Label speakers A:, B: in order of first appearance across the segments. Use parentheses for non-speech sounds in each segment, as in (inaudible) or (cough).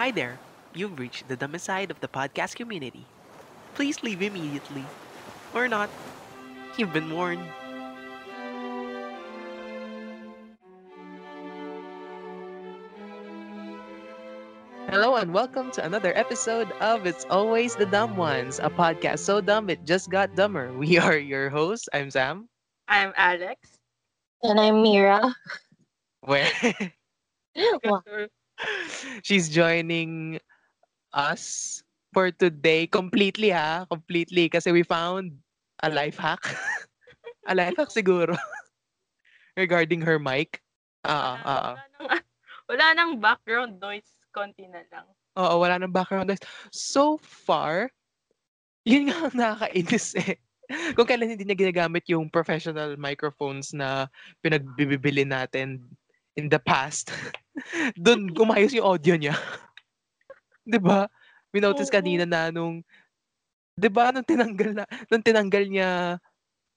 A: Hi there. You've reached the dumbest side of the podcast community. Please leave immediately. Or not. You've been warned. Hello and welcome to another episode of It's Always the Dumb Ones, a podcast so dumb it just got dumber. (laughs) We are your hosts. I'm Sam.
B: I'm Alex.
C: And I'm Mira.
A: Where (laughs)
C: Wow. (laughs)
A: she's joining us for today completely ha, completely kasi we found a life hack. (laughs) a life hack siguro (laughs) regarding her mic. Ah, ah, ah.
B: wala, nang, wala nang background noise, konti na lang.
A: Oo, wala nang background noise. So far, yun nga ang nakakainis eh. Kung kailan hindi niya ginagamit yung professional microphones na pinagbibili natin in the past, (laughs) doon gumayos (laughs) yung audio niya. (laughs) 'Di ba? Minotice kanina na nung 'di ba nung tinanggal na nung tinanggal niya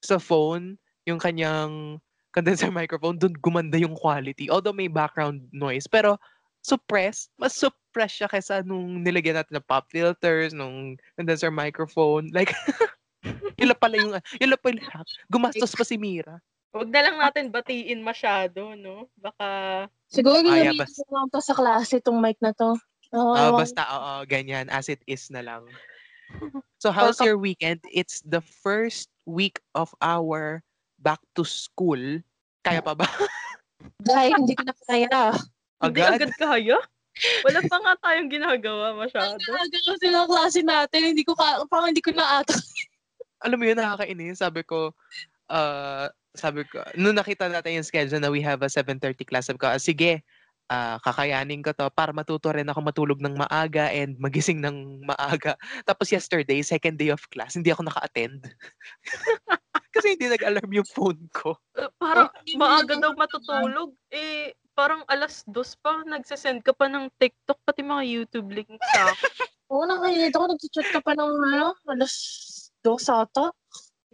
A: sa phone yung kanyang condenser microphone, doon gumanda yung quality. Although may background noise, pero suppress, mas suppress siya kaysa nung nilagyan natin ng pop filters, nung condenser microphone. Like, yun pala yung, yun pala yung. Gumastos pa si Mira.
B: Huwag na lang natin batiin masyado, no? Baka,
C: Siguro
A: Ah, yeah,
C: gagamitin
A: bas-
C: ko lang to sa klase itong mic na to. Oo,
A: Ah,
C: ewan-
A: basta, oo, ganyan. As it is na lang. So, (laughs) how's your weekend? It's the first week of our back to school. Kaya pa ba? (laughs)
C: Dahil hindi ko na kaya.
B: hindi
A: Agad?
B: agad kaya. Wala pa nga tayong ginagawa masyado.
C: Nagagawa sila ang klase natin. Hindi ko ka, parang hindi ko na ata.
A: alam mo yun, nakakainis. Sabi ko, uh, sabi ko, nung nakita natin yung schedule na we have a 7.30 class, sabi ko, ah, sige, ah, kakayanin ko to para matuto rin ako matulog ng maaga and magising ng maaga. (laughs) Tapos yesterday, second day of class, hindi ako naka-attend. (laughs) Kasi hindi nag-alarm yung phone ko.
B: Eh, parang
C: hindi
B: maaga
C: na-
B: daw matutulog. Eh, parang alas dos pa, nagsasend ka pa ng TikTok, pati mga YouTube link sa. (laughs)
C: Oo, nakikita ko. Nag-chat ka pa ng ano, alas dos ata.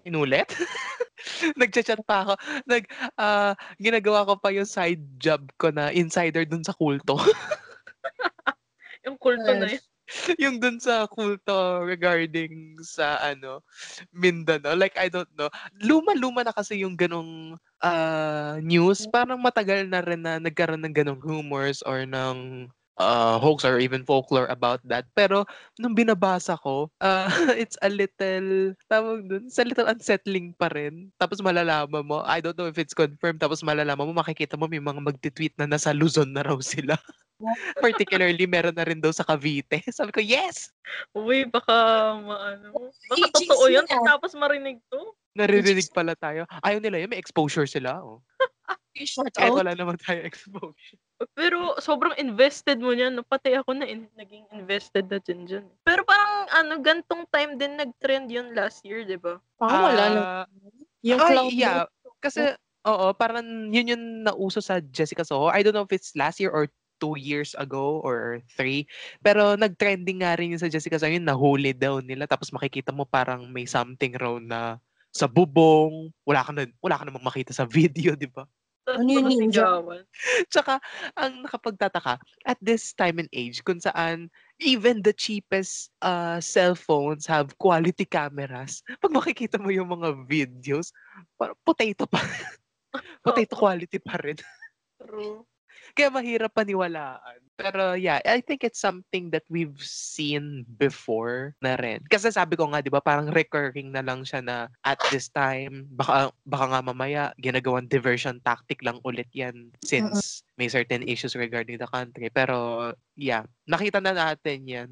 A: Inulit? (laughs) Nagchat-chat pa ako. Nag, ah, ginagawa ko pa yung side job ko na insider dun sa kulto. (laughs)
B: Yung kulto na yun. (laughs)
A: yung dun sa kulto regarding sa ano Mindanao like I don't know luma-luma na kasi yung ganong ah, news parang matagal na rin na nagkaroon ng ganong rumors or ng ah, hoax or even folklore about that. Pero nung binabasa ko ah, (laughs) it's a little tawag dun it's a little unsettling pa rin. Tapos malalaman mo I don't know if it's confirmed tapos malalaman mo makikita mo may mga magtitweet na nasa Luzon na raw sila. (laughs) Particularly meron na rin daw sa Cavite. (laughs) Sabi ko yes!
B: Uy, baka maano. Baka totoo yun, tapos marinig to.
A: Naririnig pala tayo. Ayaw nila yun, may exposure sila. Oh.
C: Short
A: Kahit
C: out.
A: wala naman tayo exposure.
B: Pero sobrang invested mo niyan. No? Pati ako na in- naging invested na din dyan. Pero parang ano, gantong time din nag-trend yun last year, di ba?
C: Parang wala na.
A: Ah,
C: Yung
A: ay,
C: cloud
A: yeah. Kasi, oo, parang yun yung nauso sa Jessica Soho. I don't know if it's last year or two years ago or three. Pero nag-trending nga rin yun sa Jessica Soho. Yun, nahuli daw nila. Tapos makikita mo parang may something raw na sa bubong. Wala ka na, wala ka namang makita sa (laughs) video, di ba?
C: Ano yun, ninja? (laughs)
A: Tsaka, ang nakapagtataka, at this time and age, kung saan even the cheapest uh, cell phones have quality cameras, pag makikita mo yung mga videos, parang potato pa. (laughs) potato quality pa rin.
B: True.
A: Kaya mahirap paniwalaan. Pero yeah, I think it's something that we've seen before na rin. Kasi sabi ko nga, di ba, parang recurring na lang siya na at this time, baka, baka nga mamaya, ginagawang diversion tactic lang ulit yan since may certain issues regarding the country. Pero yeah, nakita na natin yan.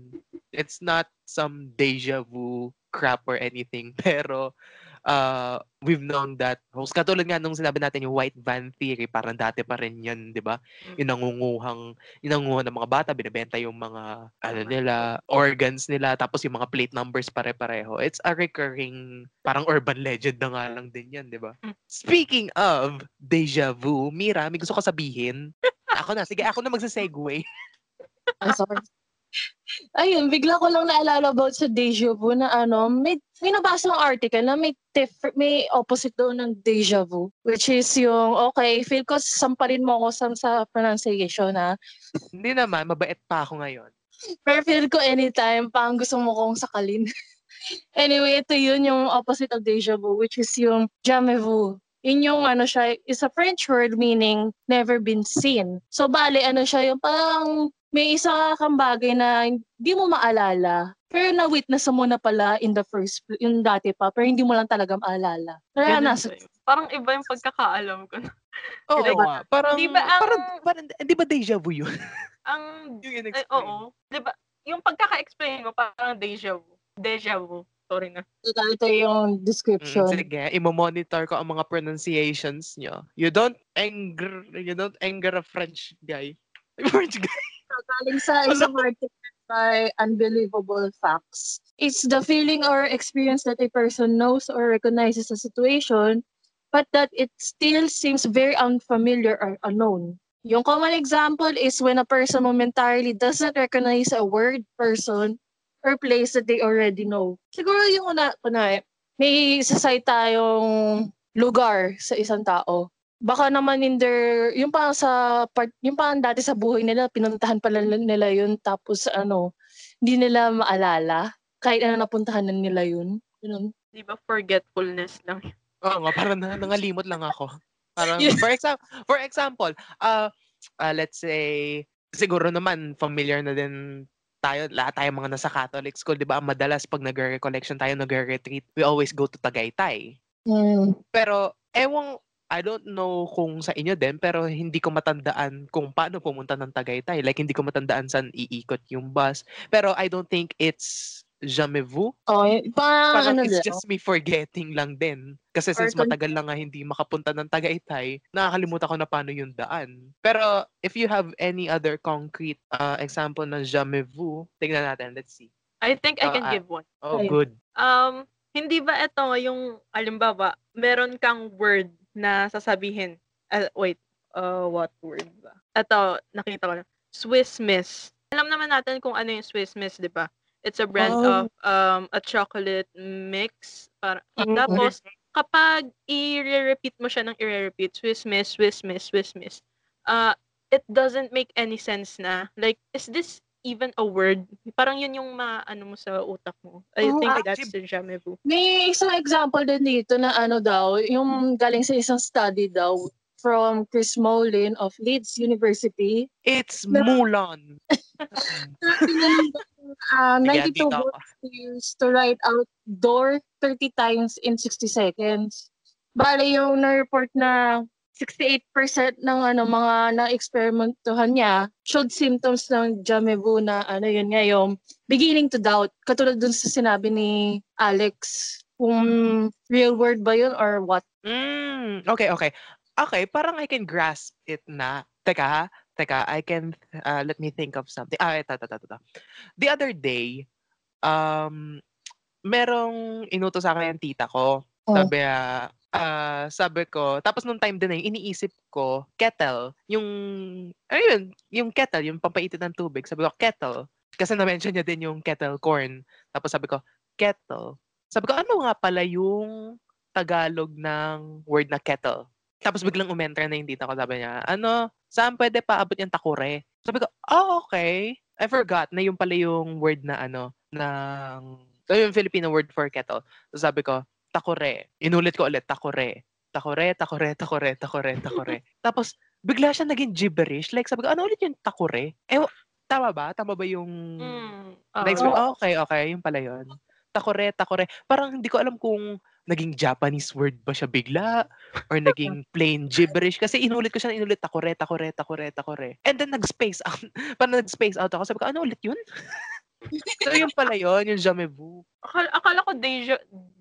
A: It's not some deja vu crap or anything. (laughs) Pero uh, we've known that host. Katulad nga nung sinabi natin yung white van theory, parang dati pa rin yun, di ba? Yung nangunguhang, yung nangunguha ng mga bata, binibenta yung mga, ano nila, organs nila, tapos yung mga plate numbers pare-pareho. It's a recurring, parang urban legend na nga lang din yan, di ba?
B: Mm.
A: Speaking of deja vu, Mira, may gusto ko sabihin. (laughs) Ako na, sige, ako na magsa-segue.
C: Ah, sorry. Ayun, bigla ko lang naalala about sa deja vu na ano, may, may nabasa ng article na may, diff- may opposite daw ng deja vu. Which is yung, okay, feel ko samparin mo ako sa, sa pronunciation na
A: Hindi naman, mabait pa ako ngayon.
C: Pero feel ko anytime, parang gusto mo kong sakalin. (laughs) anyway, ito yun yung opposite of deja vu, which is yung jamais vu. Yun yung ano siya, is a French word meaning never been seen. So, bali, ano siya, yung parang may isa kang bagay na hindi mo maalala. Pero na-witness mo na pala in the first, yung dati pa, pero hindi mo lang talaga maalala.
B: Yun? Parang iba yung pagkakaalam ko. (laughs)
A: Oo
B: Diba?
A: nga. Parang,
B: Di ba ang-
A: parang, parang, di ba deja vu yun? (laughs)
B: Ang,
A: yung
B: eh, oo. Di ba, yung pagkaka-explain mo, parang deja vu. Deja vu. Sorry na.
C: ito yung
A: Mm,
C: description.
A: sige, imo-monitor ko ang mga pronunciations nyo. You don't anger, you don't anger a French guy. (laughs) French guy.
C: Galing sa isang article by Unbelievable Facts. It's the feeling or experience that a person knows or recognizes a situation, but that it still seems very unfamiliar or unknown. Yung common example is when a person momentarily doesn't recognize a word, person, or place that they already know. Siguro yung una, kunwari, may sasay tayong lugar sa isang tao. Baka naman in their, yung pa sa part, yung pa dati sa buhay nila, pinuntahan pala nila yun, tapos ano, hindi nila maalala, kahit ano napuntahan na nila yun. Ganun.
B: Di ba forgetfulness lang.
A: Oo nga, parang na, nangalimot lang ako. Parang,
C: Yun.
A: for, example, for example, uh, uh, let's say, siguro naman, familiar na din tayo, lahat tayo mga nasa Catholic school, di ba? Ang Madalas pag nag-recollection tayo, nag-retreat, we always go to Tagaytay.
C: Mm.
A: Pero, ewang, I don't know kung sa inyo din, pero hindi ko matandaan kung paano pumunta ng Tagaytay. Like, hindi ko matandaan saan iikot yung bus. Pero I don't think it's jamais vu.
C: Oh, y- parang ano
A: it's just me forgetting lang din. Kasi
C: Or
A: since matagal lang nga hindi makapunta ng Tagaytay, nakakalimutan ko na paano yung daan. Pero if you have any other concrete uh, example ng jamais vu, tingnan natin. Let's see.
B: I think I
A: Oh,
B: can
A: ah.
B: give one.
A: Oh,
C: Ayun.
A: good.
B: Um, hindi ba ito yung, alimbawa, meron kang word na sasabihin, ah, wait, uh, what word ba? Ito, nakita ko na. Swiss Miss. Alam naman natin kung ano yung Swiss Miss, di ba? It's a brand
C: Oh.
B: of um, a chocolate mix. Para,
C: Mhm.
B: Tapos, kapag i-repeat mo siya ng i-repeat, Swiss Miss, Swiss Miss, Swiss Miss, uh, it doesn't make any sense na. Like, is this even a word? Parang yun yung ma-ano mo sa utak mo. I
C: Oh,
B: think that's the jamais vu.
C: May isang example din dito na ano daw, yung galing sa isang study daw from Chris Molin of Leeds University.
A: It's
C: No.
A: Mulan. (laughs)
C: um,
A: Sige,
C: 92
A: dito ako.
C: words used to write out door 30 times in 60 seconds. Bale yung na-report na 68% ng ano mga na-experimentuhan niya showed symptoms ng jamais vu na ano yun nga yung beginning to doubt. Katulad dun sa sinabi ni Alex kung real word ba yun or what.
A: Mm, okay, okay. Okay, parang I can grasp it na. Teka, teka, I can, uh, let me think of something. Ah, ito, ito, ito, ito. The other day, um, merong inuto sa akin yung tita ko.
C: Oh.
A: Sabi, ah, ah, sabi ko, tapos nung time din na yun, iniisip ko, kettle, yung, ayun, yung kettle, yung pampaitin ng tubig. Sabi ko, kettle. Kasi na-mention niya din yung kettle corn. Tapos sabi ko, kettle. Sabi ko, ano nga pala yung Tagalog ng word na kettle? Tapos biglang umentra na yung tita ko. Sabi niya, ano, saan pwede paabot yung takure? Sabi ko, oh, okay. I forgot na yung pala yung word na ano, ng, yung Filipino word for kettle. So sabi ko, takure. Inulit ko ulit, takure. Takure, takure, takure, takure, takure. Tapos, bigla siya naging gibberish. Like, sabi ko, ano ulit yung takure? Eh, tama ba? Tama ba yung...
B: Mm.
A: Next
B: oo.
A: week, oh, okay, okay, yung pala yun. Takore, takore. Parang hindi ko alam kung naging Japanese word ba siya bigla or naging (laughs) plain gibberish kasi inulit ko siya na inulit takore, takore, takore, takore. And then nag-space out. (laughs) Parang nag-space out ako. Sabi ko, ano ulit yun? (laughs) so yun pala yun, yung jamais vu.
B: Akala, akala ko deja,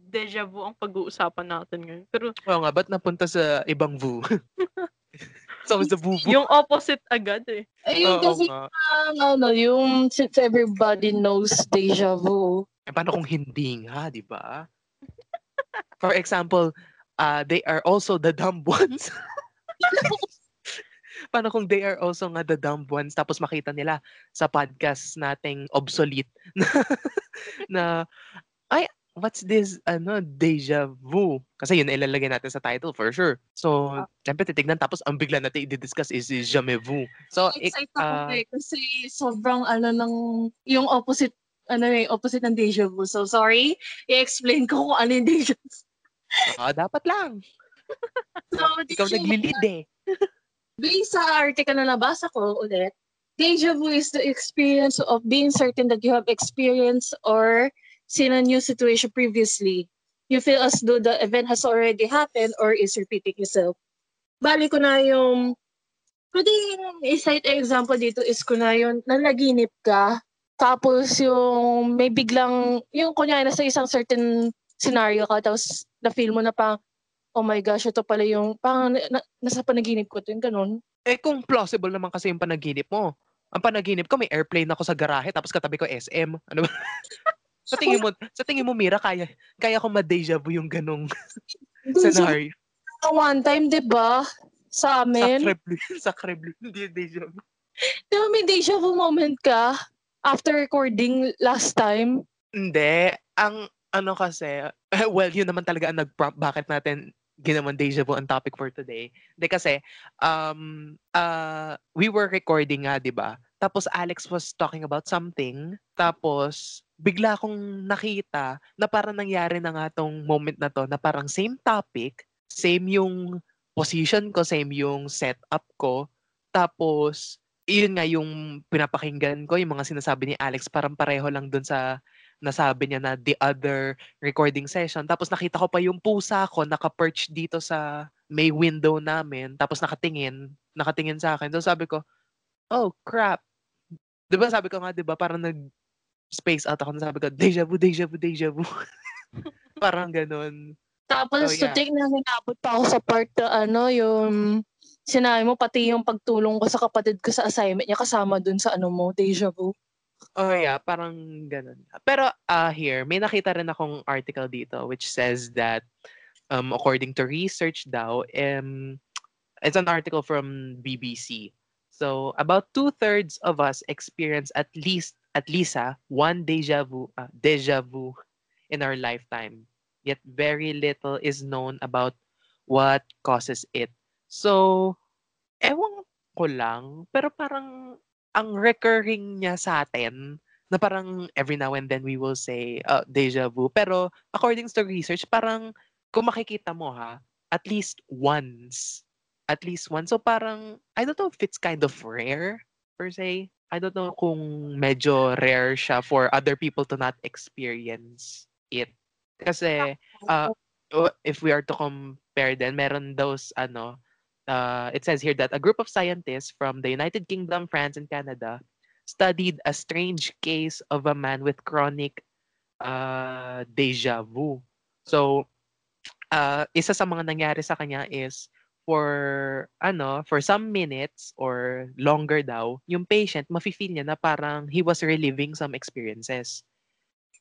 B: deja vu ang pag-uusapan natin ngayon. Pero
A: Oo nga, ba't napunta sa ibang vu? (laughs) so, sa vu vu.
B: yung opposite agad eh.
C: Ayun
A: Oo
C: kasi
A: nga.
C: ang ano, yung since everybody knows deja vu.
A: Eh, paano kung hindi nga, di ba? For example, uh, they are also the dumb ones. (laughs) paano kung they are also nga the dumb ones tapos makita nila sa podcast nating obsolete na, (laughs) na what's this, ano, deja vu? Kasi yun ilalagay natin sa title for sure. So, uh, syempre titignan tapos ang bigla natin i-discuss is, is jamais vu. So,
C: excited ik, uh, ako eh, kasi sobrang ano ng, yung opposite, ano eh, opposite ng deja vu. So, sorry, i-explain ko kung ano yung deja vu.
A: Ah, dapat lang. (laughs) so, Ikaw naglilid eh.
C: Based sa article na nabasa ko ulit, deja vu is the experience of being certain that you have experienced or seen a new situation previously. You feel as though the event has already happened or is repeating itself. Bali ko na yung, pwede i-cite example dito is ko na yung nanaginip ka, tapos yung may biglang, yung kunyari nasa isang certain scenario ka, tapos na-feel mo na pa, oh my gosh, ito pala yung, parang na, nasa panaginip ko ito, yung ganun.
A: Eh kung plausible naman kasi yung panaginip mo. Ang panaginip ko, may airplane ako sa garahe, tapos katabi ko SM. Ano ba? (laughs) sa tingin mo, sa tingin mo, Mira, kaya, kaya ko ma-deja vu yung ganong scenario.
C: One time, di ba? Sa amin.
A: Sa Kreblu. (laughs) sa Kreblu. Hindi deja vu.
C: Di ba may deja vu moment ka? After recording last time?
A: Hindi. Ang ano kasi, (laughs) well, yun naman talaga ang nag-prompt bakit natin ginawan deja vu ang topic for today. Hindi kasi, um, uh, we were recording nga, di ba? Tapos Alex was talking about something. Tapos, bigla akong nakita na parang nangyari na nga tong moment na to na parang same topic, same yung position ko, same yung setup ko. Tapos, yun nga yung pinapakinggan ko, yung mga sinasabi ni Alex, parang pareho lang dun sa nasabi niya na the other recording session. Tapos nakita ko pa yung pusa ko naka-perch dito sa may window namin. Tapos nakatingin, nakatingin sa akin. So sabi ko, oh crap. 'Di ba sabi ko nga 'di ba parang nag space out ako. Sabi ko, deja vu, deja vu, deja vu. (laughs) parang ganun.
C: Tapos so, yeah. to take na hinabot pa ako sa part na ano, yung sinabi mo pati yung pagtulong ko sa kapatid ko sa assignment niya kasama dun sa ano mo, deja vu.
A: Oh yeah, parang ganun. Pero uh, here, may nakita rin akong article dito which says that um, according to research daw, um, it's an article from BBC. So about two-thirds of us experience at least at least uh, one deja vu uh, deja vu in our lifetime. Yet very little is known about what causes it. So, ewan ko lang, pero parang ang recurring niya sa atin na parang every now and then we will say uh, deja vu. Pero according to research, parang kung makikita mo ha, at least once. At least once. So parang, I don't know if it's kind of rare per se. I don't know kung medyo rare siya for other people to not experience it. Kasi, uh, if we are to compare then, meron those, ano, uh, it says here that a group of scientists from the United Kingdom, France, and Canada studied a strange case of a man with chronic uh, deja vu. So, uh, isa sa mga nangyari sa kanya is for ano, for some minutes or longer daw, yung patient mafe-feel niya na parang he was reliving some experiences.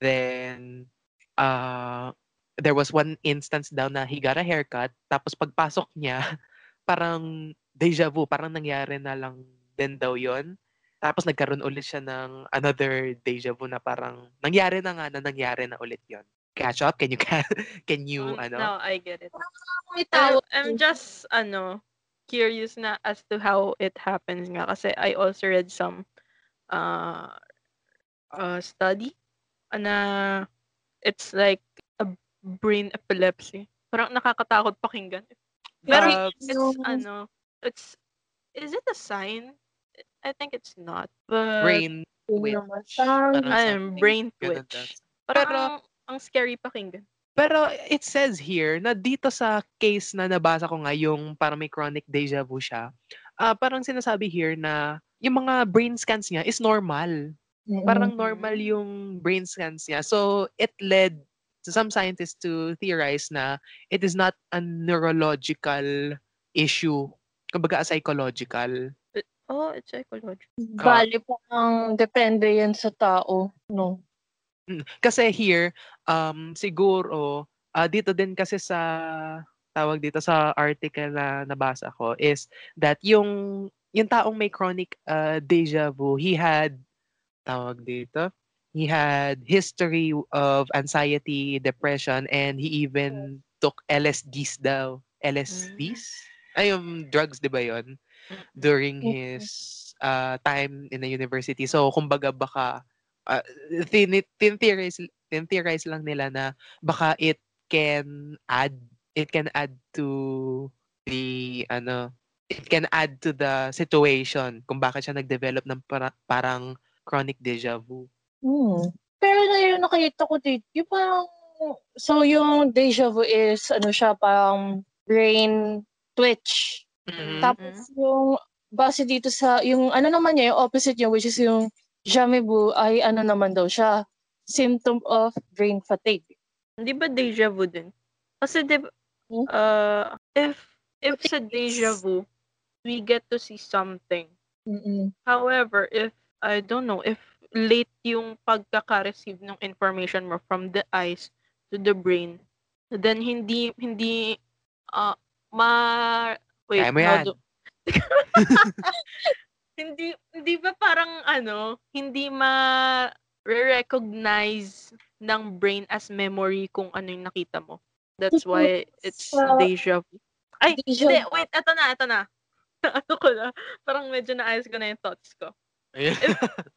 A: Then uh there was one instance daw na he got a haircut tapos pagpasok niya (laughs) parang deja vu, parang nangyari na lang din daw yon Tapos nagkaroon ulit siya ng another deja vu na parang nangyari na nga na nangyari na ulit yon Catch up? Can you, (laughs) can you,
B: um,
A: ano?
B: No, I get it. I'm, I'm just, ano, curious na as to how it happens nga kasi I also read some uh, uh study na it's like a brain epilepsy. Parang nakakatakot pakinggan. Pero uh, it's ano, it's is it a sign? I think it's not. But
A: brain twitch. Parang
B: brain twitch. Parang Pero, ang, scary pakinggan.
A: Pero it says here na dito sa case na nabasa ko nga yung parang may chronic deja vu siya, uh, parang sinasabi here na yung mga brain scans niya is normal. Mm-hmm. Parang normal yung brain scans niya. So it led So some scientists to theorize na it is not a neurological issue, kumbaga a psychological.
B: Oh, it's psychological.
C: Uh, Bali po ang depende yan sa tao, no?
A: Hmm, kasi here, um, siguro, uh, dito din kasi sa tawag dito sa article na nabasa ko is that yung yung taong may chronic uh, deja vu, he had tawag dito, he had history of anxiety, depression, and he even took LSDs daw. LSDs? Ay, yung drugs, di ba yun? During his uh, time in the university. So, kumbaga baka, uh, tin, tin-theorize, tin-theorize lang nila na baka it can add, it can add to the, ano, it can add to the situation kung bakit siya nag-develop ng para- parang chronic deja vu.
C: Hmm. Pero na yun, nakita ko dito, yung parang, so yung deja vu is, ano siya, parang brain twitch.
A: Mhm.
C: Tapos yung, base dito sa, yung ano naman niya, yung opposite niya, which is yung jamais vu, ay ano naman daw siya, symptom of brain fatigue.
B: Hindi ba deja vu din? Kasi di ba,
C: Hmm?
B: uh, if, if sa deja vu, we get to see something.
C: Mm-mm.
B: However, if, I don't know, if late yung pagkaka-receive ng information mo from the eyes to the brain, then hindi, hindi, uh, ma, wait,
A: Kaya mo yan.
B: do- (laughs) (laughs) hindi, hindi ba parang ano, hindi ma recognize ng brain as memory kung ano yung nakita mo. That's why it's deja vu. Ay,
C: Deja
B: hindi, wait, eto na, eto na. (laughs) ano ko na, parang medyo naayos ko na yung thoughts ko.
A: Ayun.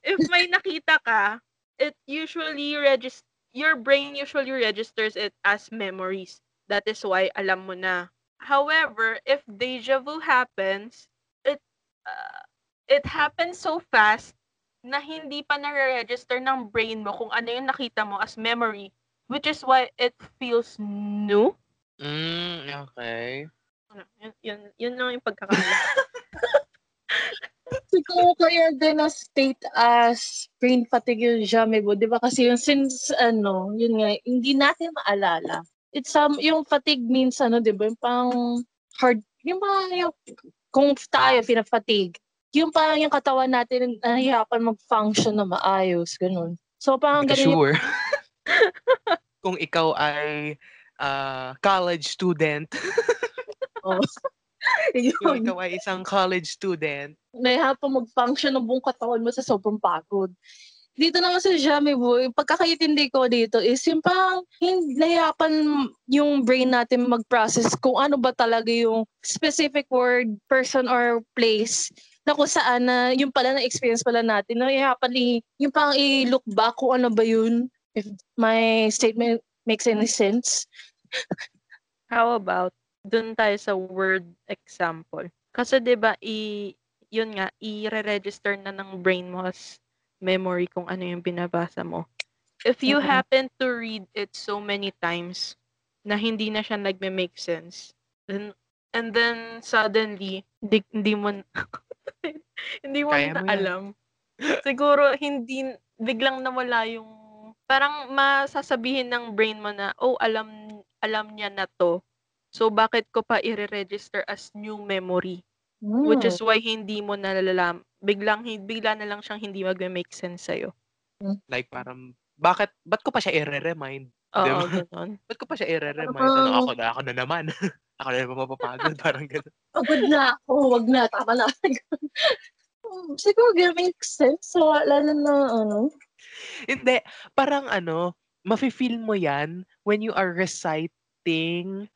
B: If may nakita ka, it usually regis your brain usually registers it as memories. That is why alam mo na. However, if deja vu happens, it uh, it happens so fast na hindi pa nare-register ng brain mo kung ano yung nakita mo as memory, which is why it feels new.
A: Mm, okay.
B: Ano, Yun, yun, yun lang yung pagkakala. (laughs)
C: Siguro kaya din na state as brain fatigue yung jamais vu, di ba? Kasi yung since, ano, yun nga, hindi natin maalala. It's um, yung fatigue means, ano, di ba? Yung pang hard, yung parang yung, kung tayo, pina-fatigue, yung parang yung katawan natin, nahihirapan mag-function na maayos, ganun. So, parang ganun yung
A: sure. (laughs) Kung ikaw ay ah, college student, (laughs)
C: Oh.
A: kung ikaw ay isang college student,
C: Nahihirapan mag-function ng buong katawan mo sa sobrang pagod. Dito naman sa Vu, yung pagkakaintindi ko dito is yung parang hindi nahihirapan yung brain natin mag-process kung ano ba talaga yung specific word, person, or place na kung saan na yung pala na experience pala natin. Nahihirapan i, yung parang i-look back kung ano ba yun. If my statement makes any sense. (laughs)
B: How about dun tayo sa word example? Kasi 'di ba i yun nga i-register na ng brain mo as memory kung ano yung binabasa mo. If you
C: Mhm.
B: happen to read it so many times na hindi na siya nagme-make sense, then and then suddenly di, hindi mo (laughs) hindi mo
A: Kaya
B: na
A: mo
B: alam. Siguro hindi biglang nawala yung parang masasabihin ng brain mo na oh alam alam niya na to. So bakit ko pa i-register as new memory? Which
C: Hmm.
B: is why hindi mo nalalam. Biglang hi- bigla na lang siyang hindi magme-make sense sa
A: like parang, bakit, ba't ko pa siya i-remind?
B: Oo,
A: Diba?
B: gano'n. (laughs)
A: Ba't ko pa siya i-remind?
C: Parang-
A: Ano, ako na, ako na naman. (laughs) ako na naman mapapagod. (laughs) Parang gano'n.
C: Pagod na ako, wag na, tama na. Hmm, Siguro it makes sense. So, lalo na, ano,
A: Hindi, parang ano, mafe-feel mo yan when you are reciting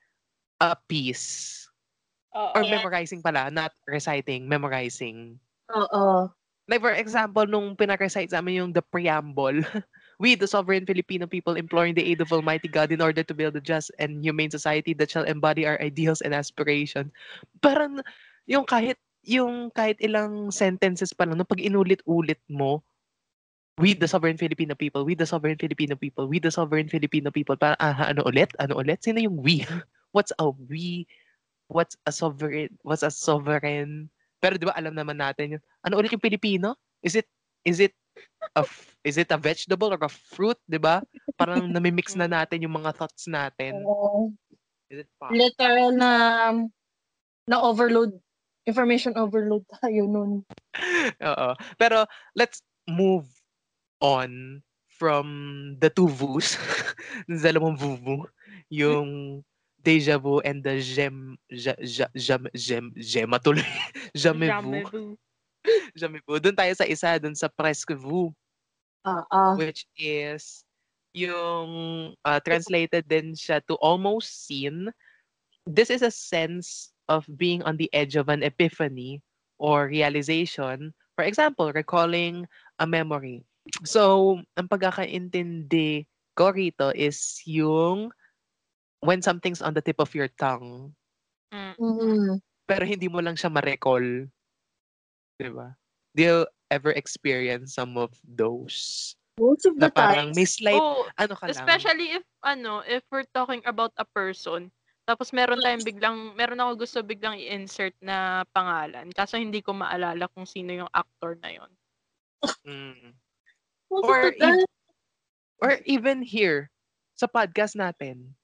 A: a piece.
B: Oo.
A: Or memorizing pala, not reciting, memorizing.
C: oo.
A: Like for example, nung pinag-recite sa amin yung the preamble, (laughs) we, the sovereign Filipino people, imploring the aid of Almighty God in order to build a just and humane society that shall embody our ideals and aspirations. Parang yung kahit yung kahit ilang sentences pa lang, nung pag inulit-ulit mo, we the sovereign Filipino people, we the sovereign Filipino people, we the sovereign Filipino people, parang ah, ano ulit? Ano ulit? Sino yung we? (laughs) What's a we? What's a sovereign? What's a sovereign? Pero 'di ba alam naman natin yun. Ano ulit yung Pilipino? Is it is it a f- is it a vegetable or a fruit, 'di ba? Parang nami-mix na natin yung mga thoughts natin.
C: Oo.
A: Is it pop?
C: literal na na overload information overload tayo nun. (laughs)
A: Oo. Pero let's move on from the two vus. (laughs) Yung dalawang vuvu. Yung deja vu and the gem ja, ja, jam gem gema tuloy. Jamais (laughs) vu. (laughs)
B: Vu.
A: Doon tayo sa isa, doon sa presque vu.
C: Ah, ah.
A: which is yung uh, translated din siya to almost seen. This is a sense of being on the edge of an epiphany or realization. For example, recalling a memory. So, ang pagkakaintindi ko rito is yung when something's on the tip of your tongue,
B: Mm.
C: Mm.
A: pero hindi mo lang siya ma-recall. Diba? Do you ever experience some of those?
C: Most of
A: Na
C: the
A: parang
C: time.
A: may slight,
B: Oh,
A: ano ka lang?
B: especially if ano, if we're talking about a person, tapos meron tayong biglang meron ako gusto biglang i-insert na pangalan kaso hindi ko maalala kung sino yung actor na yon.
A: Mm.
C: Most
A: Or
C: time.
A: Or even here, sa podcast natin.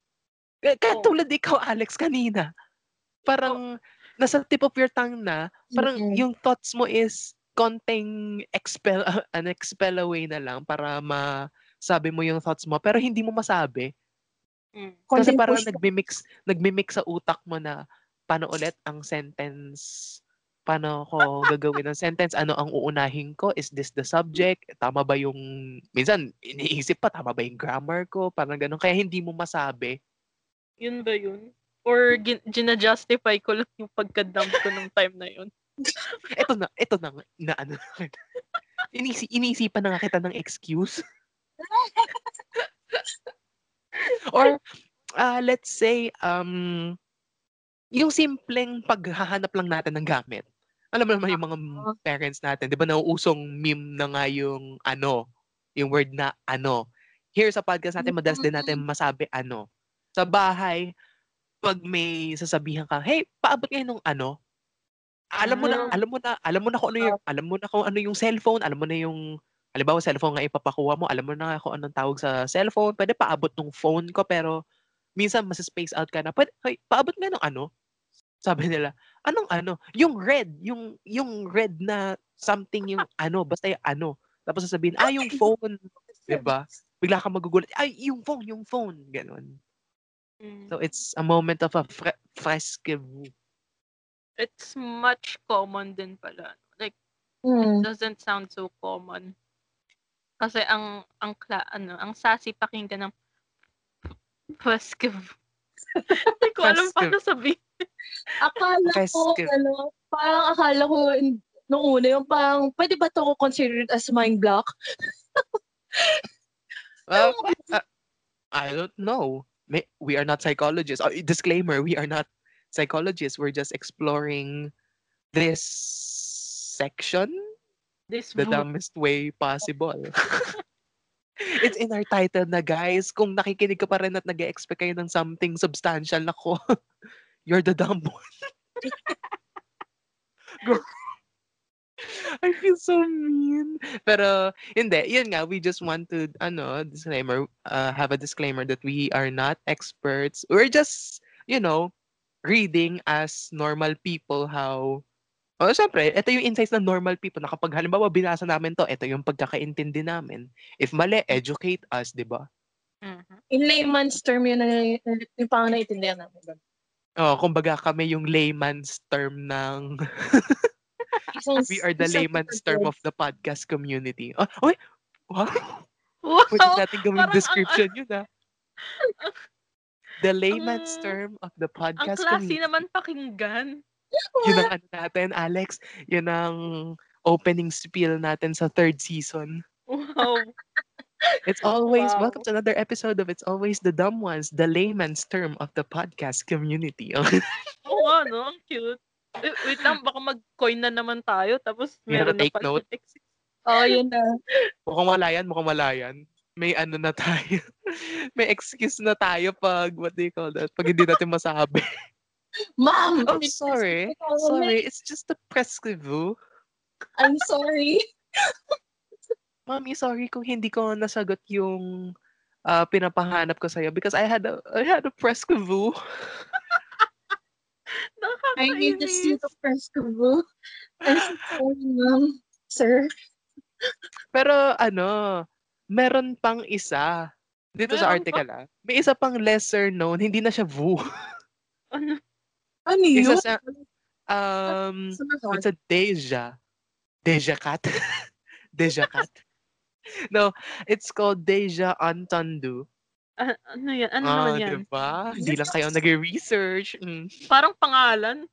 A: Kaya, kaya
B: Oo.
A: tulad ikaw, Alex, kanina. Parang nasa tip of your tongue na, parang
C: Mm-mm.
A: yung thoughts mo is konting expel, (laughs) an expel away na lang para masabi mo yung thoughts mo, pero hindi mo masabi.
B: Mm.
A: Kasi
C: Konting
A: parang
C: push
A: nagmimix, nagmimix sa utak mo na paano ulit ang sentence, paano ko gagawin ng sentence, ano ang uunahin ko, is this the subject, tama ba yung, minsan iniisip pa, tama ba yung grammar ko, parang ganun, kaya hindi mo masabi.
B: Yun ba yun? Or gin- gina-justify ko lang yung pagka-dump ko nung time na yun. (laughs)
A: Ito na, ito na, na ano, (laughs) Inisi, iniisipan na nga kita ng excuse. (laughs) Or, ah, let's say, um, yung simpleng paghahanap lang natin ng gamit. Alam mo naman yung mga
C: Oo.
A: parents natin, di ba nauusong meme na nga yung ano, yung word na ano. Here sa podcast natin, madalas din natin masabi ano. Sa bahay, pag may sasabihan ka, hey, paabot ngayon nung ano, alam mo na,
B: Ah.
A: alam mo na, alam mo na kung ano yung, alam mo na kung ano yung cellphone, alam mo na yung, halimbawa cellphone nga ipapakuha mo, alam mo na kung anong tawag sa cellphone, pwede paabot nung phone ko, pero minsan mas space out ka na, pwede, hey, paabot nga nung ano, sabi nila, anong ano, yung red, yung, yung red na something yung (laughs) ano, basta yung ano, tapos sasabihin, ah, yung phone, (laughs) di ba? Bigla ka magugulat, ay, yung phone, yung phone, ganun.
B: Mm.
A: So it's a moment of a fre- fresque
B: It's much common din pala. Like,
C: Mm.
B: doesn't sound so common. Kasi ang ang kla, ano, ang sassy pakinggan ng Festive. (laughs) Hindi ko alam paano sabihin. (laughs)
C: Akala ko,
A: Festive.
C: ano, parang akala ko in- nung una yung parang, pwede ba ito ko considered as mind block? (laughs)
A: Well, uh, I don't know. May- We are not psychologists. Uh, disclaimer, we are not psychologists. We're just exploring this section
B: This
A: the dumbest way possible. (laughs) It's in our title na guys. Kung nakikinig ka pa rin at nag expect kayo ng something substantial na ko, (laughs) you're the dumb one. Girl. (laughs) (laughs) I feel so mean. Pero, hindi. Yun nga, we just want to, ano, disclaimer, uh, have a disclaimer that we are not experts. We're just, you know, reading as normal people how Oh, syempre, ito yung insights ng normal people na kapag halimbawa binasa namin to, ito yung pagkakaintindi namin. If mali, educate us, di ba?
B: Mhm.
C: In layman's term, yun na yung, yung pang naiintindihan namin.
A: Oh, kumbaga kami yung layman's term ng (laughs) we are the layman's term of the podcast community. Oh, oy, wow.
B: Wow!
A: Pwede natin gawing
B: parang ang-
A: description yun ah. (laughs) The layman's
B: ang-
A: term of the
B: Ang
A: podcast
B: classy
A: community.
B: naman pakinggan. (laughs)
A: Yun ang ano natin, Alex. Yun ang opening spiel natin sa third season.
B: Wow. (laughs)
A: It's always
B: Wow.
A: welcome to another episode of It's Always the Dumb Ones, the layman's term of the podcast community.
B: Oo nga, no? Ang cute. Wait lang, baka mag-coin na naman tayo. Tapos meron na
A: take
B: pala
A: note.
B: exist.
C: Oh, yun na.
A: mukhang wala yan, mukhang wala yan. May ano na tayo. (laughs) May excuse na tayo pag, what do you call that? Pag hindi natin masabi. (laughs)
C: Ma'am!
A: oh, sorry. Sorry, it's just a prescribe.
C: I'm sorry. (laughs)
A: Mami, sorry kung hindi ko nasagot yung ah, pinapahanap ko sa'yo because I had a, I had a prescribe. (laughs)
C: I need to see
B: Nakakainis.
C: the festival. I'm so sorry, ma'am. Sir.
A: Pero ano, meron pang isa. Dito sa
B: Meron
A: article ah. May isa pang lesser known, hindi na siya VU. (laughs)
B: Ano?
C: Ano
A: Isa
C: yun?
A: sa, um, it's a Deja. Deja cat. (laughs) Deja cat. no, it's called Deja Entendu.
B: Ah, ano yan? Ano
A: ah,
B: naman yan?
A: diba? Hindi lang kayo nag-research. Mm.
B: Parang pangalan.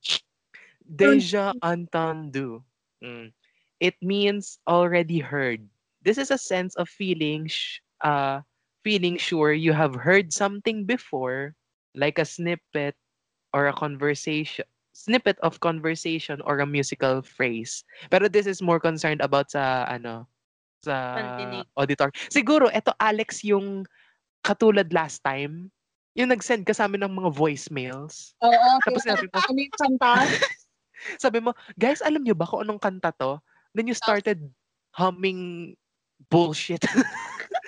A: Deja entendu. Mm. It means already heard. This is a sense of feeling, sh- uh, feeling sure you have heard something before, like a snippet or a conversation, snippet of conversation or a musical phrase. Pero this is more concerned about sa ano, sa
B: Pandinig.
A: auditor. Siguro eto Alex yung katulad last time, yung nag-send ka sa amin ng mga voicemails.
C: Oo.
A: Tapos sabi mo,
C: Ano yung kanta? (laughs)
A: sabi mo, guys, alam niyo ba kung anong kanta to? Then you started humming bullshit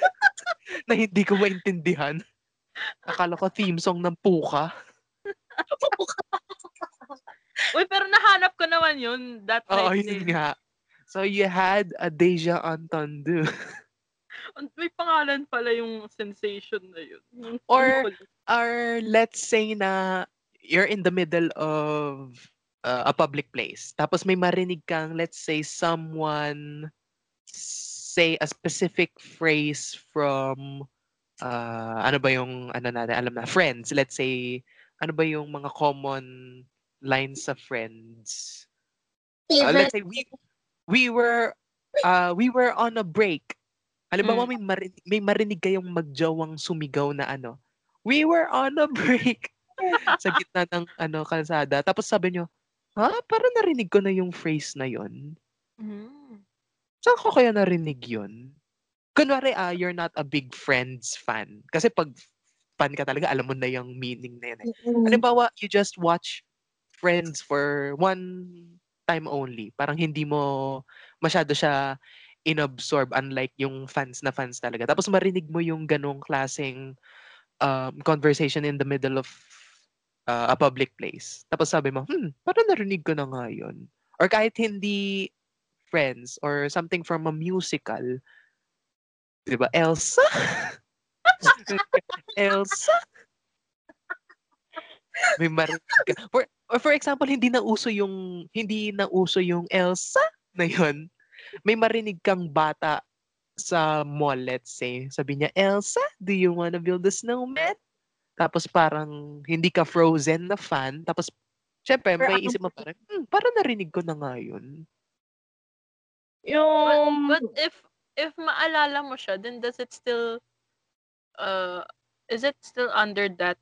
A: (laughs) na hindi ko maintindihan. Akala ko theme song ng Puka. (laughs)
B: Uy, pero nahanap ko naman yun that
A: Oo,
B: night.
A: yun
B: eh.
A: nga. So you had a Deja Entendu.
B: May pangalan pala yung sensation na yun. Yung
A: Or-. Or let's say na you're in the middle of uh, a public place. Tapos may marinig kang, let's say, someone say a specific phrase from uh, ano ba yung ano natin alam na friends let's say ano ba yung mga common lines sa friends Uh, let's say we we were uh, we were on a break halimbawa may marinig, may marinig kayong magjawang sumigaw na ano we were on a break (laughs) sa gitna ng ano kalsada tapos sabi nyo ha parang narinig ko na yung phrase na yon
B: Mhm.
A: Saan ko kaya narinig yun? Kunwari, ah, you're not a big Friends fan. Kasi pag fan ka talaga, alam mo na yung meaning na yun. Eh. Halimbawa, you just watch Friends for one time only. Parang hindi mo masyado siya inabsorb unlike yung fans na fans talaga. Tapos marinig mo yung ganong klaseng um, conversation in the middle of uh, a public place. Tapos sabi mo, hmm, parang narinig ko na nga yun. Or kahit hindi friends or something from a musical. Di ba? Elsa? (laughs) Elsa? May marinig ka. For, or for example, hindi na uso yung hindi na uso yung Elsa na yun. May marinig kang bata sa mall, let's say. Sabi niya, Elsa, do you wanna build a snowman? Tapos parang hindi ka frozen na fan. Tapos, syempre,
C: Pero
A: may isip mo parang, hmm, parang narinig ko na nga yun.
C: Yung...
B: But, but if if maalala mo siya, then does it still uh is it still under that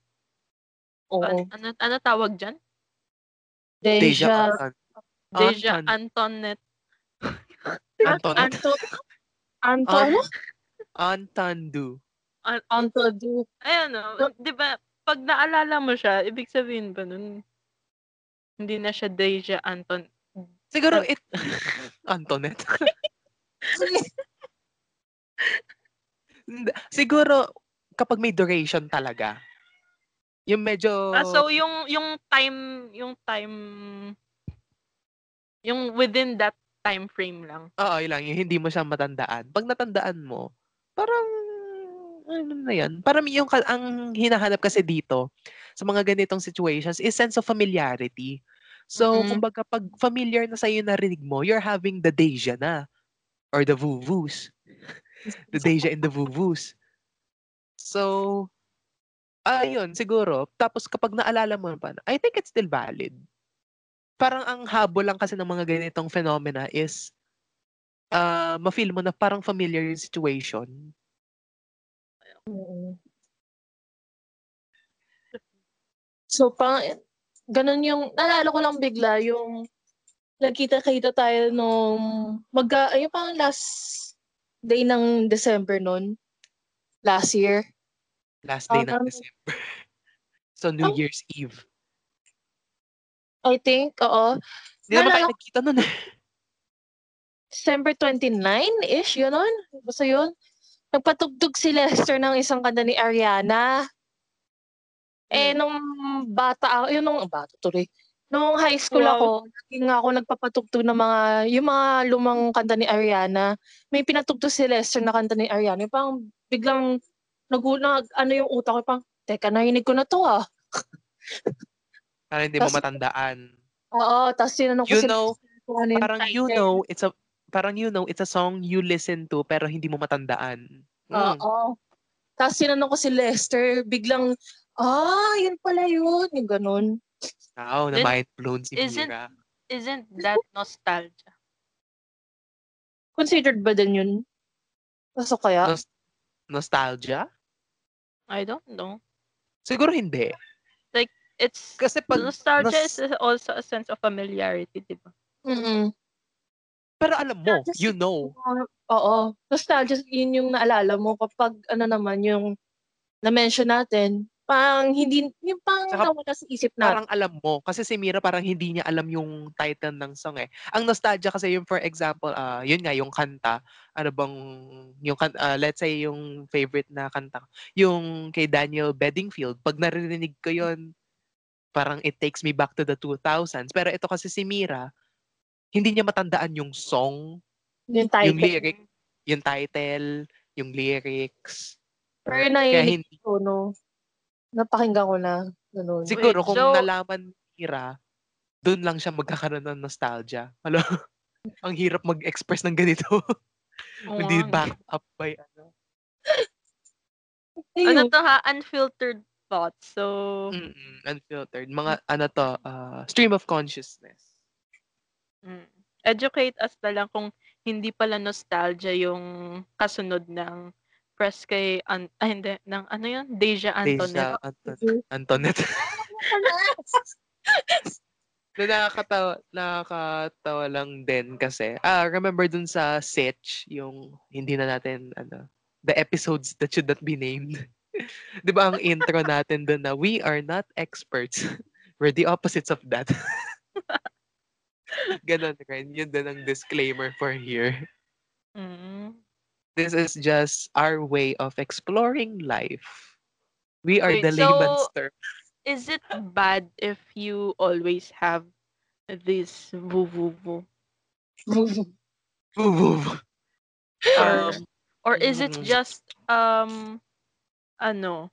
C: Oo.
B: an- ano, ano tawag diyan?
C: Deja.
A: Anton.
B: Deja
A: Anton.
B: Antoinette.
A: Antoinette.
C: Anto... Anto...
A: An-
C: Ano?
A: Antandu.
C: Anto... Du...
B: Ayan no, 'di ba? Pag naalala mo siya, ibig sabihin ba nun hindi na siya Deja Anton.
A: Siguro it... (laughs) Hindi. Siguro, kapag may duration talaga, yung medyo...
B: Ah, so yung yung time yung time yung within that time frame lang.
A: Oo, yun lang. Yung hindi mo siya matandaan. Pag natandaan mo, parang, ano na yan? Parang yung, ang hinahanap kasi dito, sa mga ganitong situations, is sense of familiarity. So,
B: Mhm.
A: kumbaga, pag familiar na sa'yo narinig mo, you're having the deja na. Or the vuvus. (laughs) The deja and the vuvus. So, ayun, siguro. Tapos kapag naalala mo pa, I think it's still valid. Parang ang habol lang kasi ng mga ganitong phenomena is uh, ma-feel mo na parang familiar yung situation.
C: Oo. So, pang, ganun yung, naalala ko lang bigla yung nagkita-kita tayo nung, mag, ayun pang last day ng December nun. Last year.
A: Last day ng
C: Parang-
A: December. (laughs) so, New
C: Oh.
A: Year's Eve.
C: I think, oo.
A: Hindi naman
C: Naalala
A: kayo nagkita nun eh.
C: December 29-ish, yun Basta yun. Nagpatugtog si Lester ng isang kanta ni Ariana. Eh,
B: Hmm.
C: nung bata ako, yun nung bata tuloy. Nung high school
B: Wow.
C: ako, lagi nga ako nagpapatugtog ng mga, yung mga lumang kanta ni Ariana. May pinatugtog si Lester na kanta ni Ariana. Yung Parang biglang nagunag, ano yung utak ko, parang, teka, narinig ko na to ah. (laughs)
A: Parang hindi mo
C: Tas-
A: matandaan.
C: Oo, tapos tinanong ko
A: You know,
C: kung ano yung
A: parang you
C: title.
A: know, it's a, parang you know, it's a song you listen to pero hindi mo matandaan. Mm.
C: Oo. Tapos sinanong ko si Lester, biglang, ah, yun pala yun. Yung ganun.
A: Wow, na
B: Then,
A: mind blown si
B: isn't-
A: Mira.
B: Isn't that nostalgia?
C: Considered ba din yun? Pasok kaya?
A: Nos- nostalgia?
B: I don't know.
A: Siguro hindi.
B: It's
A: Kasi pag
B: nostalgia
A: nos-
B: is also a sense of familiarity, di ba?
C: Mm-mm.
A: Pero alam mo,
C: Nostalgia
A: you know.
C: Oo. Nostalgia, yun yung naalala mo kapag ano naman yung na-mention natin, pang hindi, yung pang
A: Saka
C: nawala sa isip natin.
A: Parang alam mo. Kasi si Mira parang hindi niya alam yung title ng song eh. Ang nostalgia kasi yung for example, ah yun nga, yung kanta. Ano bang, yung ah, let's say yung favorite na kanta. ko, Yung kay Daniel Bedingfield. Pag narinig ko yun, parang it takes me back to the 2000s. Pero ito kasi si Mira, hindi niya matandaan yung song,
C: yung title.
A: yung lyric, yung title, yung lyrics.
C: Pero
A: Kaya
C: nainig
A: hindi,
C: ko, no? Napakinggan ko na. Ganun.
A: siguro
B: Wait,
A: kung
B: so-
A: nalaman ni Mira, doon lang siya magkakaroon ng nostalgia. Alam, (laughs) ang hirap mag-express ng ganito. (laughs) Hindi back up by ano.
B: Ano to ha? Unfiltered thoughts. So,
A: Mm-mm, unfiltered. Mga ano to, uh, stream of consciousness.
B: mm, educate us na lang kung hindi pala nostalgia yung kasunod ng press kay, An- ah, hindi, ng ano yun? Deja Antoinette.
A: Deja Anton- Antoinette. (laughs) na nakakatawa, nakakatawa lang din kasi, ah, remember dun sa Sitch, yung hindi na natin, ano, the episodes that should not be named. Di ba ang intro natin dun na, we are not experts. (laughs) We're the opposites of that. (laughs) Ganon rin. Yun din ang disclaimer for here.
B: Mm.
A: This is just our way of exploring life. We are
B: Wait,
A: the layman's
B: so-
A: term.
B: Is it bad if you always have this woo. (laughs) Or,
A: Um,
B: or is it
A: mm.
B: just, um, ano,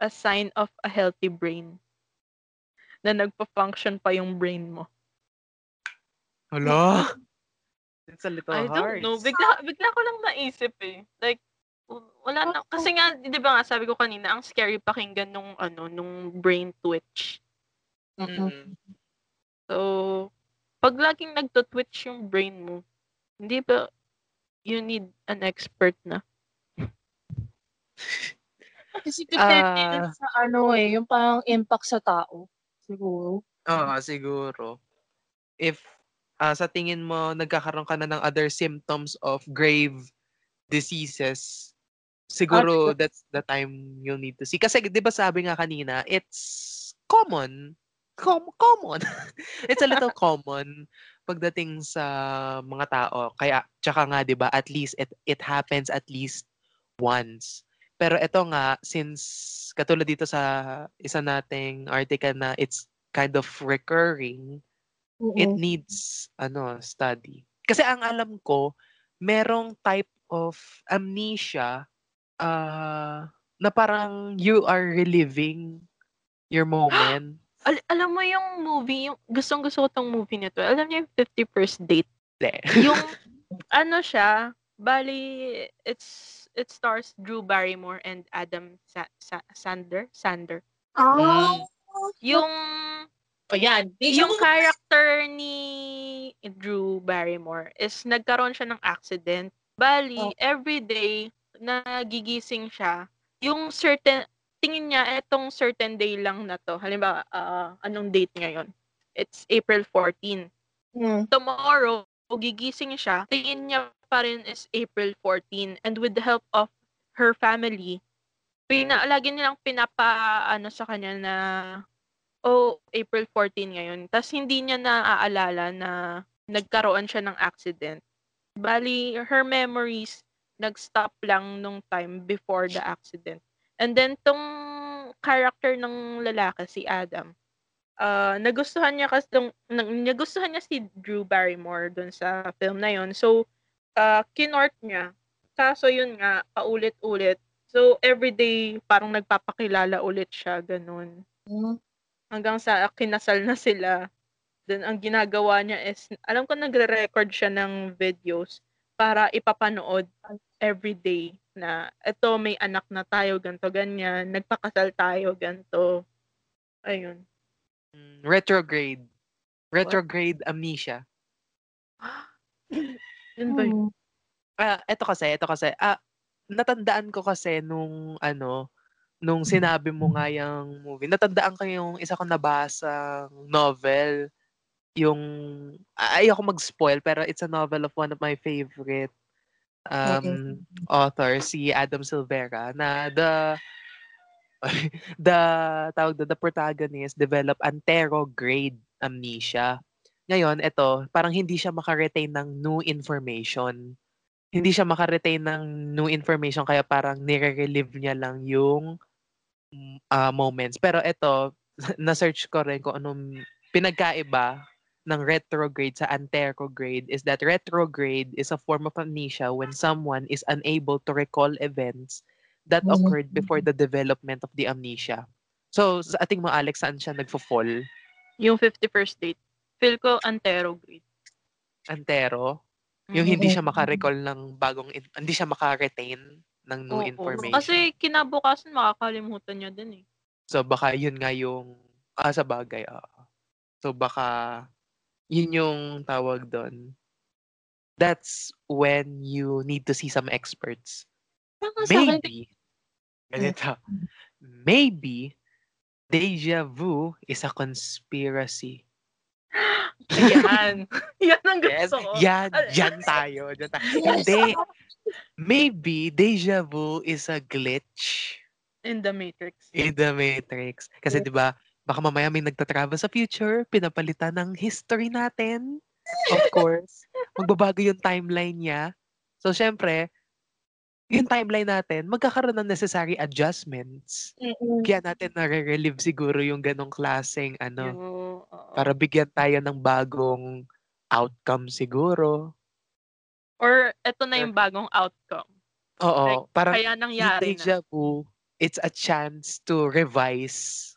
B: a sign of a healthy brain? Na nagpa-function pa yung brain mo.
A: Hala. (laughs) It's a little
B: I
A: hard.
B: don't know. Bigla, bigla ko lang naisip eh. Like, wala na. Kasi nga, di ba nga, sabi ko kanina, ang scary pakinggan nung, ano, nung brain twitch.
A: Mm.
B: So, pag laging nagto-twitch yung brain mo, hindi ba you need an expert na? (laughs)
C: Kasi depende
A: Ah.
C: din sa ano eh, yung parang impact sa tao. Siguro.
A: Oo, siguro. If ah, sa tingin mo nagkakaroon ka na ng other symptoms of grave diseases, siguro that's the time you'll need to see. Kasi 'di ba sabi nga kanina, it's common. Com- common. (laughs) it's a little (laughs) common pagdating sa mga tao. Kaya tsaka nga 'di ba, at least it it happens at least once. Pero ito nga since katulad dito sa isa nating article na it's kind of recurring, it
C: Oo.
A: needs ano study. Kasi ang alam ko, merong type of amnesia ah, na parang you are reliving your moment. (gasps)
B: Al- alam mo yung movie, yung gustong gusto ko tong movie nito. Alam niyo yung 50 First Date?
A: Hindi.
B: Yung, (laughs) ano siya, bali, it's, it stars Drew Barrymore and Adam Sa- Sa- Sander? Sander.
C: Ah,
B: Yung,
C: ayan.
B: yung character ni Drew Barrymore is nagkaroon siya ng accident. Bali,
C: Oh.
B: every day, nagigising siya, yung certain, tingin niya, etong certain day lang na to. Halimbawa, ah, anong date ngayon? It's April 14.
C: Hmm.
B: Tomorrow, gigising siya, tingin niya pa rin is April 14. And with the help of her family, pina, lagi nilang pinapa, ano sa kanya na, oh, April 14 ngayon. Tapos hindi niya naaalala na nagkaroon siya ng accident. Bali, her memories nag-stop lang nung time before the accident. And then, tong character ng lalaki, si Adam, ah nagustuhan niya kasi nang- nagustuhan niya si Drew Barrymore dun sa film na yon. So, uh, kinort niya. Kaso yun nga, paulit-ulit. So, everyday, parang nagpapakilala ulit siya, ganun.
C: Hmm.
B: Hanggang sa kinasal na sila. Then, ang ginagawa niya is, alam ko nagre-record siya ng videos para ipapanood every day na eto may anak na tayo, ganto ganyan, nagpakasal tayo, ganto. Ayun.
A: Mm, Retrograde. Retrograde amnesia. (gasps)
B: Yun ba yun?
C: Mm.
A: Ah, eto kasi, eto kasi. Ah, natandaan ko kasi nung ano, nung sinabi mo nga yung movie. Natandaan ko yung isa kong nabasang novel. Yung, ayoko mag-spoil, pero it's a novel of one of my favorite um, authors, si Adam Silvera, na the (laughs) the tawag doon, the protagonist develop anterograde amnesia. Ngayon, ito, parang hindi siya makaretain ng new information. Hindi siya makaretain ng new information kaya parang nire-relive niya lang yung ah, moments. Pero ito, (laughs) na-search ko rin kung anong pinagkaiba ng retrograde sa anterograde is that retrograde is a form of amnesia when someone is unable to recall events that
C: Mhm.
A: occurred before the development of the amnesia. So, sa ating mo, Alex, saan siya nagfo-fall?
B: Yung 51st date. Feel ko anterograde.
A: Antero? Yung
B: Mm.
A: hindi siya makarecall ng bagong, in- hindi siya makaretain ng new
B: Oo.
A: information.
B: Kasi kinabukasan makakalimutan niya din eh.
A: So, baka yun nga yung, ah, sa bagay, oo. So, baka, yun yung tawag doon. That's when you need to see some experts.
C: Parang sa akin,
A: Maybe, ganito, maybe, deja vu is a conspiracy.
B: Yan. (laughs) Yan ang
A: Yes,
B: gusto ko.
A: yan, dyan tayo. Dyan tayo.
C: Yes.
A: Hindi, maybe deja vu is a glitch
B: In the Matrix.
A: in the Matrix. Kasi 'di ba, baka mamaya may nagta-travel sa future, pinapalitan ng history natin. Of course. (laughs) Magbabago yung timeline niya. So syempre, yung timeline natin, magkakaroon ng necessary adjustments.
C: Mm-mm.
A: Kaya natin nare-relive siguro yung ganong klaseng ano,
B: oo.
A: para bigyan tayo ng bagong outcome siguro.
B: Or eto na yung bagong outcome.
A: Oo, parang
B: Kaya nangyari na.
A: deja vu, it's a chance to revise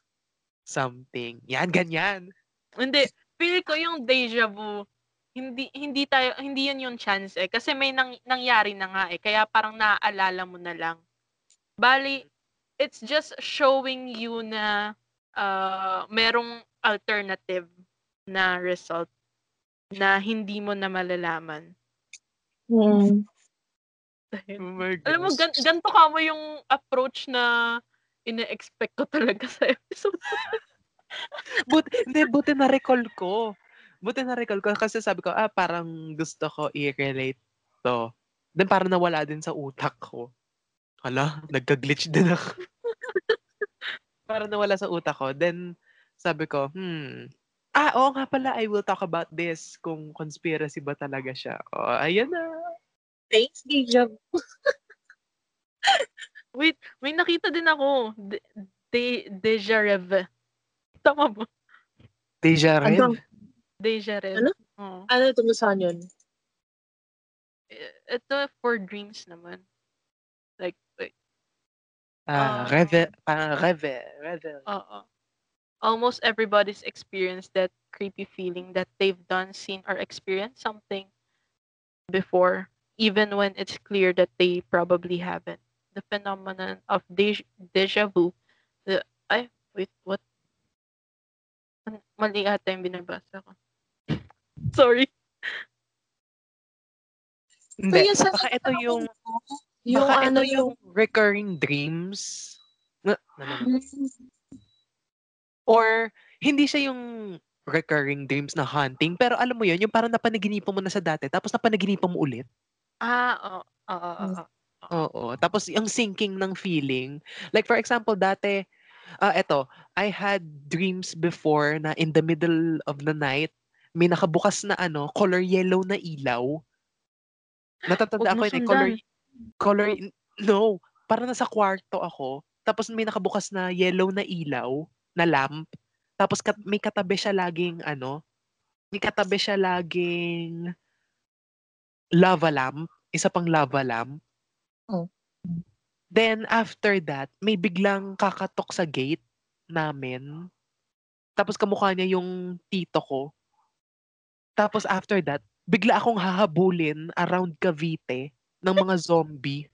A: something. Yan, ganyan.
B: Hindi, feel ko yung deja vu, hindi hindi tayo hindi yun yung chance eh kasi may nang, nangyari na nga eh kaya parang naaalala mo na lang. Bali it's just showing you na uh, merong alternative na result na hindi mo na malalaman.
C: Mm.
A: Oh my
B: Alam mo, gan- ganito ka mo yung approach na ine-expect ko talaga sa episode. (laughs)
A: buti, hindi, buti na-recall ko. Buti na-recall ko kasi sabi ko, ah, parang gusto ko i-relate to. Then parang nawala din sa utak ko. Hala, nagka-glitch din ako. (laughs) parang nawala sa utak ko. Then, sabi ko, hmm, ah, oo nga pala, I will talk about this kung conspiracy ba talaga siya. Oh, ayan na.
C: Thanks, deja (laughs) vu.
B: Wait, may nakita din ako. De, de, deja rev. Tama ba?
A: Deja
C: Ano?
A: Rev.
B: Deja rev.
C: Ano?
B: Oo.
C: Ano ito saan yun?
B: Ito for dreams naman. Like, wait.
A: Ah,
B: Ah.
A: reve, parang reve, reve.
B: Oo. Almost everybody's experienced that creepy feeling that they've done, seen, or experienced something before, even when it's clear that they probably haven't. The phenomenon of deja, deja vu. The, ay, wait, what? An- Mali ata yung binabasa ko. Sorry.
A: Hindi,
C: yun sa-
A: baka ito yung,
C: Yung
A: baka
C: ano
A: ito yung recurring dreams. Na, na, na, na. Or, hindi siya yung recurring dreams na hunting, pero alam mo yun, yung parang napanaginipan mo na sa dati, tapos napanaginipan mo ulit.
B: Ah, oo. Oo, oo, oo.
A: Oo. Tapos yung sinking ng feeling. Like for example, dati, ah eto, I had dreams before na in the middle of the night, may nakabukas na ano, color yellow na ilaw. Natatanda
B: Huwag
A: ko
B: mo
A: yun eh, color, color, no, parang nasa kwarto ako, tapos may nakabukas na yellow na ilaw, na lamp, tapos kat, may katabi siya laging ano, may katabi siya laging lava lamp, isa pang lava lamp.
C: Oh.
A: Then after that, may biglang kakatok sa gate namin. Tapos kamukha niya yung tito ko. Tapos after that, bigla akong hahabulin around Cavite ng mga (laughs) zombie.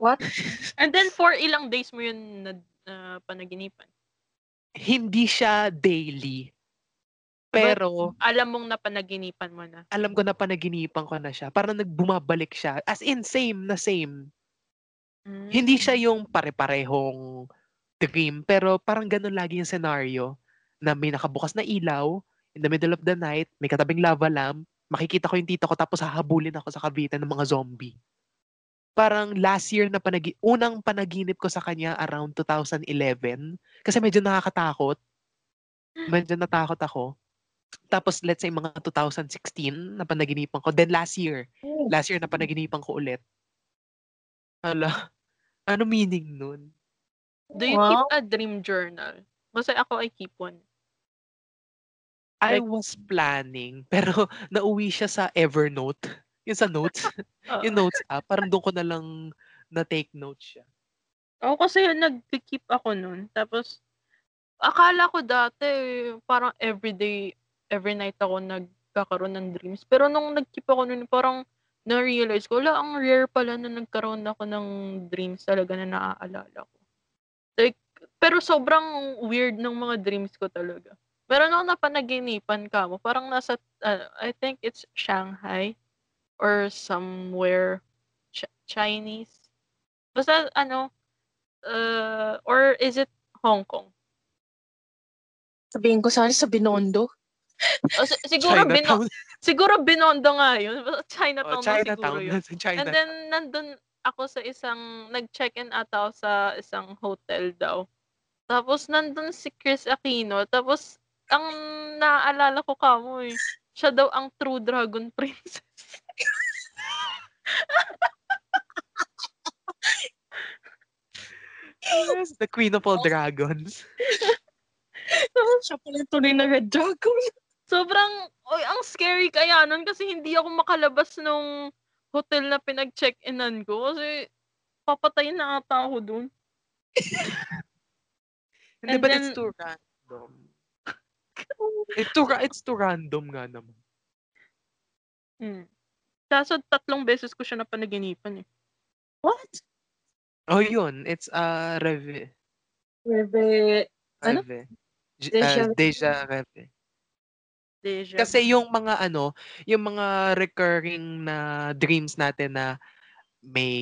C: What? (laughs)
B: And then for ilang days mo yun na na panaginipan?
A: Hindi siya daily. Pero
B: Alam mong napanaginipan mo na.
A: alam ko na panaginipan ko na siya. Parang nagbumabalik siya. As in, same na same.
B: Mm.
A: Hindi siya yung pare-parehong dream, pero parang ganun lagi yung scenario na may nakabukas na ilaw, in the middle of the night, may katabing lava lamp, makikita ko yung tito ko tapos hahabulin ako sa Cavite ng mga zombie. Parang last year na panagi unang panaginip ko sa kanya around 2011 kasi medyo nakakatakot. Medyo natakot ako. Tapos let's say mga 2016 na panaginipan ko. Then last year, last year na panaginipan ko ulit. Hala, ano meaning nun?
B: Do you keep a dream journal? Kasi ako, I keep one.
A: I
B: Like-
A: was planning, (laughs) pero nauwi siya sa Evernote. Yung sa notes. (laughs)
B: Oo.
A: yung notes app. Parang doon ko na lang na-take notes siya.
B: Ako kasi nag-keep ako nun. Tapos, akala ko dati, parang everyday, every night ako nagkakaroon ng dreams. Pero nung nag-keep ako nun, parang na-realize ko, wala, ang rare pala na nagkaroon ako ng dreams talaga na naaalala ko. Like, pero sobrang weird ng mga dreams ko talaga. Meron ako napanaginipan ka mo. Parang nasa, uh, I think it's Shanghai or somewhere Ch- Chinese. Basta ano, uh, or is it Hong Kong?
C: Sabihin ko sana sa Binondo.
B: O, si- siguro bino,
A: Chinatown.
B: siguro Binondo nga yun. Chinatown,
A: Oh,
B: na siguro
A: Chinatown.
B: yun.
A: China.
B: And then, nandun ako sa isang, nag-check-in ata ako sa isang hotel daw. Tapos, nandun si Chris Aquino. Tapos, ang naaalala ko kamo eh, siya daw ang true dragon (laughs) princess.
A: Yes, the Queen of all Dragons. (laughs)
C: Siya pala tunay na Red Dragon.
B: Sobrang, oy, ang scary kaya nun kasi hindi ako makalabas nung hotel na pinag-check-inan ko kasi papatayin na ata ako dun. (laughs) And
A: but
B: then-
A: it's too random. It's too, it's too random nga naman.
B: Hmm. Kaso tatlong beses ko siya napanaginipan eh.
C: What?
A: Oh, yun. It's a uh, reve.
C: Ano?
A: Reve. J-
C: Deja
A: uh, deja reve.
B: Deja.
A: Kasi yung mga ano, yung mga recurring na dreams natin na may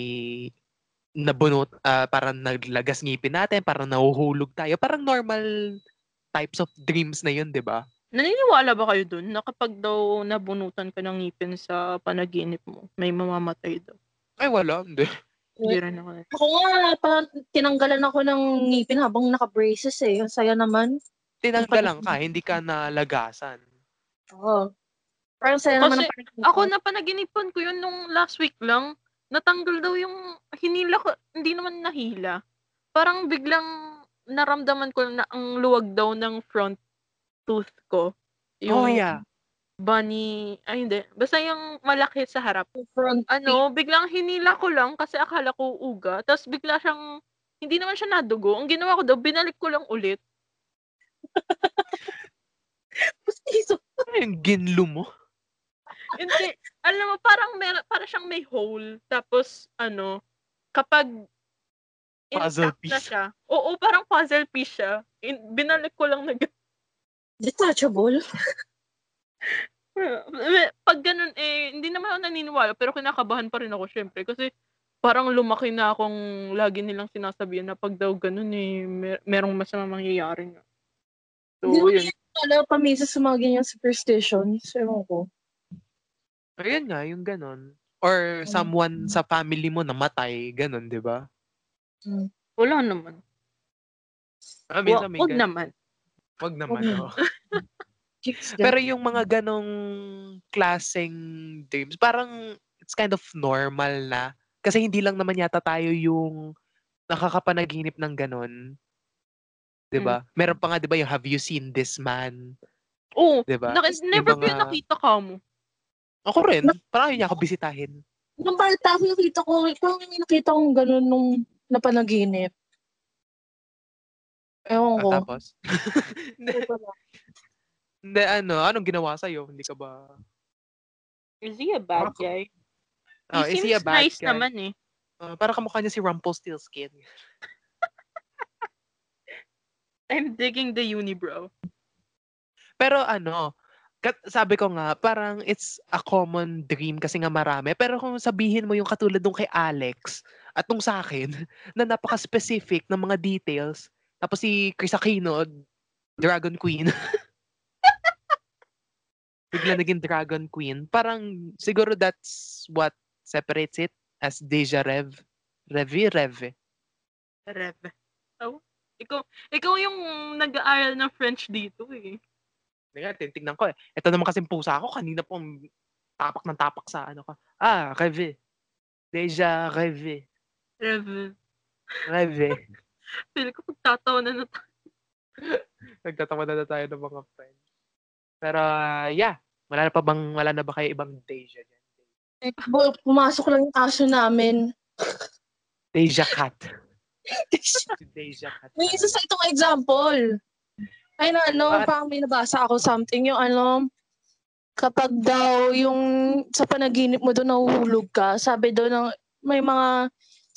A: nabunot, ah, parang naglagas ngipin natin, parang nahuhulog tayo. Parang normal types of dreams na yun, di ba?
B: Naniniwala ba kayo dun na kapag daw nabunutan ka ng ngipin sa panaginip mo, may mamamatay daw?
A: Ay, wala. Hindi.
B: Hindi rin ako.
C: Ako nga, parang tinanggalan ako ng ngipin habang naka-braces eh. Ang saya naman.
A: Tinanggalan ka, hindi ka nalagasan.
C: Oo. Parang saya naman
B: Kasi
C: panaginip
B: Ako
C: ko.
B: na panaginipan ko yun nung last week lang. Natanggal daw yung hinila ko. Hindi naman nahila. Parang biglang naramdaman ko na ang luwag daw ng front tooth ko.
A: oh, yeah.
B: bunny, ay hindi. Basta yung malaki sa harap.
C: Front
B: Ano, biglang hinila ko lang kasi akala ko uga. Tapos bigla siyang, hindi naman siya nadugo. Ang ginawa ko daw, binalik ko lang ulit. (laughs)
C: Pustiso.
A: Ano yung ginlo mo?
B: Hindi, alam mo, parang mer para siyang may hole. Tapos, ano, kapag
A: Puzzle
B: na
A: piece.
B: siya. Oo, parang puzzle piece siya. In, binalik ko lang na
C: Detachable.
B: Pag ganun, eh, hindi naman ako naniniwala, pero kinakabahan pa rin ako, syempre. Kasi, parang lumaki na akong lagi nilang sinasabihan na pag daw ganun, eh, mer- merong masama mangyayari nga. So,
C: Hindi
B: yun.
C: Wala pa minsan sa mga ganyan superstitions. Ewan ko.
A: Ayun nga, yung ganon. Or someone sa family mo namatay, ganon, di ba?
B: Wala naman.
A: Ah,
B: Wa-
A: minsan may
B: Wag naman.
A: Wag naman,
C: Wag
A: oo. (laughs)
C: Chicks
A: Pero yung mga ganong klaseng dreams, parang it's kind of normal na. Kasi hindi lang naman yata tayo yung nakakapanaginip ng ganon. 'Di ba? Meron pa nga 'di ba yung have you seen this man?
B: Oo.
A: 'Di ba? Yung
B: never ko
A: mga-
B: yun nakita ka mo.
A: Ako rin. Parang yun niya ako bisitahin.
C: Nung bata ako nakita ko, parang may nakita kong ganun nung napanaginip. Ewan ko.
A: Ah, tapos? (laughs) hindi, hindi, ano, anong ginawa sa'yo? Hindi ka ba
B: Is he a bad guy?
A: Oh,
B: he
A: is
B: seems
A: he a bad
B: nice
A: guy?
B: naman eh.
A: Uh, para kamukha niya si Rumpelstiltskin. (laughs)
B: I'm digging the unibrow.
A: Pero ano, kat- sabi ko nga, parang it's a common dream kasi nga marami. Pero kung sabihin mo yung katulad nung kay Alex at nung sa akin, (laughs) na napaka-specific ng mga details, tapos si Chris Aquino, Dragon Queen. (laughs) Bigla naging Dragon Queen. Parang siguro that's what separates it as Deja Rev. Revi, Reve.
B: Rev. Oh, ikaw, ikaw yung nag-aaral ng French dito eh.
A: Hindi nga, titignan ko eh. Ito naman kasing pusa ko, kanina pong tapak ng tapak sa ano ka. Ah, Reve. Deja Reve.
B: Rev.
A: Reve. (laughs)
B: Feel ko pagtatawa na na tayo. (laughs)
A: Nagtatawa na, na tayo ng mga friends. Pero, ah, yeah. Wala na pa bang, wala na ba kayo ibang Deja dyan?
C: Eh, pumasok lang yung aso namin.
A: Deja Cat. (laughs) Si Deja Cat.
C: May isa sa itong example. Ay na, ano,
A: Bakit?
C: parang may nabasa ako something, yung ano, kapag daw yung sa panaginip mo doon nahuhulog ka, sabi daw ng may mga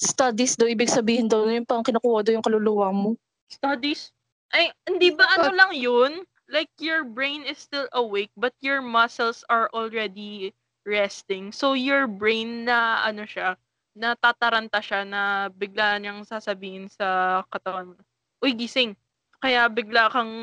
C: studies daw, ibig sabihin daw, yung pang kinukuha daw yung kaluluwa mo.
B: Studies. Ay, hindi ba ano lang yun? Like, your brain is still awake, but your muscles are already resting. So, your brain na, ano siya, natataranta siya na bigla niyang sasabihin sa katawan mo, Uy, gising. Kaya bigla kang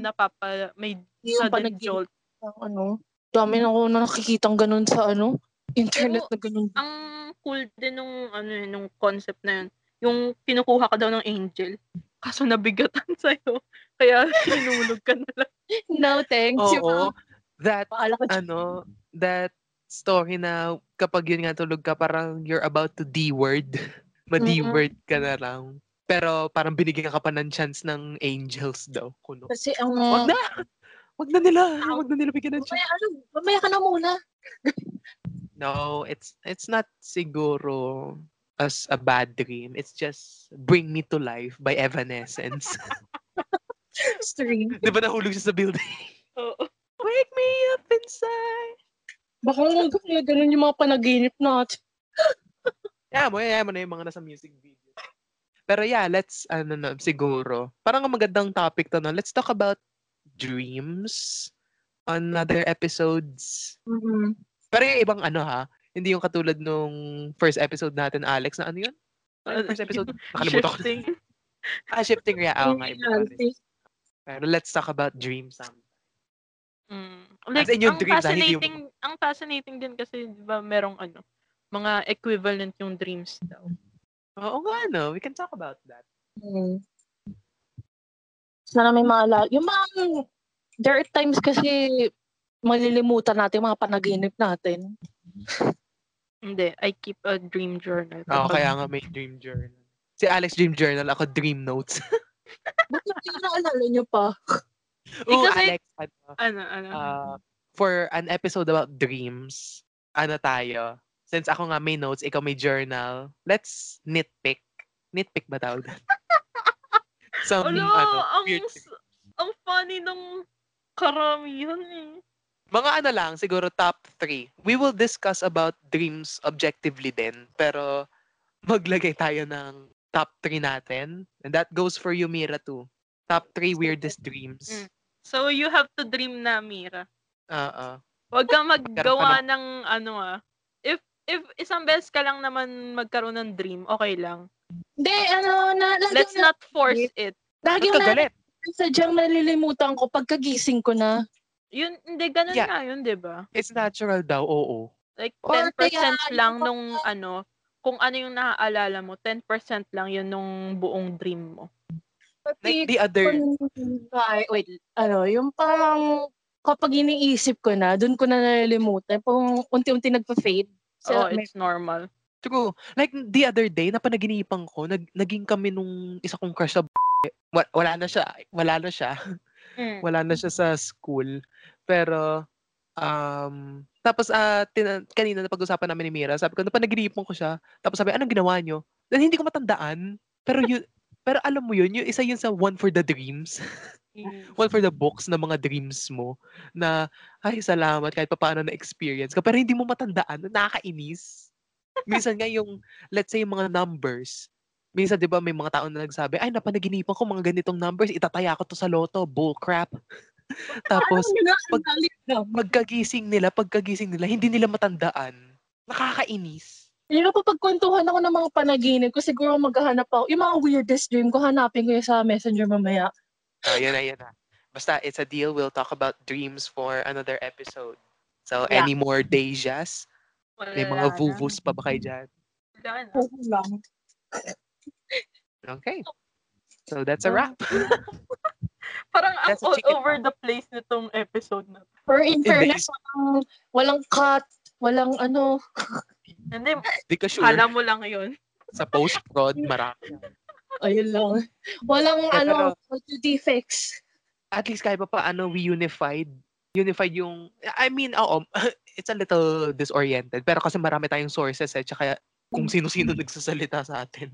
B: napapa, may
C: Yung
B: sudden jolt.
C: ano, dami na ako na nakikitang ganun sa ano, internet na ganun.
B: Ang cool din nung, ano, yun, nung concept na yun. Yung kinukuha ka daw ng angel. Kaso nabigatan (laughs) sa'yo. Kaya sinulog ka na lang.
C: No, thanks.
A: Oo.
C: mga-
A: That, ano, that story na kapag yun nga tulog ka, parang you're about to D-word. (laughs) Ma-D-word ka na lang. Pero parang binigyan ka pa ng chance ng angels daw. Kuno.
C: kasi ang...
A: Wag na! Wag na nila! Wag na nila bigyan ng chance.
C: Mamaya, ano, mamaya ka na muna. (laughs)
A: No, it's it's not siguro as a bad dream. It's just Bring Me to Life by Evanescence. (laughs)
C: Stream.
A: Di ba nahulog siya sa building?
B: Oo.
A: Wake me up inside.
C: Baka nga ganun, ganun yung mga panaginip natin.
A: Yeah, mo, yeah, mo na yung mga nasa music video. Pero yeah, let's, ano na, siguro. Parang ang magandang topic to, no? Let's talk about dreams on other episodes.
C: Mm-hmm.
A: Pero yung ibang ano ha, hindi yung katulad nung first episode natin, Alex, na ano yun? Ano first episode? (laughs) Nakalimutan ko.
B: Shifting. (laughs)
A: Ah, shifting yeah. Oo nga, iba. Pero let's talk about dreams. Um,
B: Mm.
A: As in yung
B: ang
A: dream na hindi yung-
B: fascinating, ang fascinating din kasi, di ba, merong ano, mga equivalent yung dreams daw.
A: Oo nga, no? We can talk about that.
C: Mm. Sana may maalala. Yung mga, there are times kasi malilimutan natin yung mga panaginip natin. (laughs)
B: Hindi, I keep a dream journal.
A: Oo, kaya nga may dream journal. Si Alex Dream Journal, ako Dream Notes. (laughs)
C: Ba't hindi naalala niyo pa?
A: Oo,
B: kasi-
A: Alex, ano,
B: Ano, ano?
A: uh, for an episode about dreams, ano tayo? Since ako nga may notes, ikaw may journal, let's nitpick. Nitpick ba tawag? (laughs) Some,
B: ano,
A: ano,
B: ang,
A: weird
B: ang funny nung karamihan eh.
A: Mga ano lang, siguro top 3. We will discuss about dreams objectively din. Pero maglagay tayo ng top 3 natin. And that goes for you, Mira, too. Top 3 weirdest dreams.
B: Mm. So, you have to dream na, Mira.
A: Oo.
B: Huwag kang maggawa ng ano ah. If if isang beses ka lang naman magkaroon ng dream, okay lang.
C: Hindi, ano, na,
B: Let's
C: na,
B: not force it.
C: lagi na, sadyang nalilimutan ko pagkagising ko na.
B: Yun, hindi, ganun
A: Yeah.
B: nga yun, di ba?
A: It's natural daw, oo.
B: Like,
C: Or
B: 10%
C: kaya,
B: lang nung ano, kung ano yung naaalala mo, 10% lang yun nung buong dream mo.
A: Like the other,
C: wait, ano, yung parang kapag iniisip ko na, dun ko na nalilimutan. Pang unti-unti nagpa-fade. So, may-
B: it's normal.
A: true. Like the other day, napanaginipan ko, nag, naging kami nung isa kong crush sa Wa- wala na siya. Wala na siya. (laughs)
B: Mm.
A: wala na siya sa school. Pero, um, tapos, ah, tina- kanina na pag-usapan namin ni Mira, sabi ko, napanaginipan ko siya. Tapos sabi, anong ginawa nyo? Then, hindi ko matandaan. Pero yun, (laughs) pero alam mo yun, yung isa yun sa one for the dreams. Well, (laughs) for the books na mga dreams mo na, ay, salamat kahit paano na-experience ka. Pero hindi mo matandaan. Nakakainis. Minsan nga yung, let's say, yung mga numbers. Minsan, di ba, may mga tao na nagsabi, ay, napanaginipan ko mga ganitong numbers. Itataya ko to sa loto. Bull crap. (laughs) Tapos, pag, pagkagising nila, pagkagising nila, hindi nila matandaan. Nakakainis.
C: Yun na pagkwentuhan ako ng mga panaginip ko, siguro maghahanap ako. Yung mga weirdest dream ko, hanapin ko yung sa messenger mamaya.
A: Oh, yun na, yun na. Basta, it's a deal. We'll talk about dreams for another episode. So,
C: Yeah.
A: any more dejas? May mga vuvus pa ba kayo dyan?
B: Wala
C: lang.
A: Okay. So, that's a wrap. (laughs)
B: Parang ang
A: That's
B: all over the place nitong episode na. to.
C: Or in fairness, walang, walang cut, walang ano. (laughs)
B: Hindi,
A: Di ka sure.
B: kala mo lang yun. (laughs)
A: Sa post-prod, marami.
C: Ayun lang. Walang
A: Eh,
C: ano, audio defects.
A: At least kahit pa paano, we unified. Unified yung, I mean, oo, it's a little disoriented. Pero kasi marami tayong sources eh, tsaka kung sino-sino nagsasalita sa atin.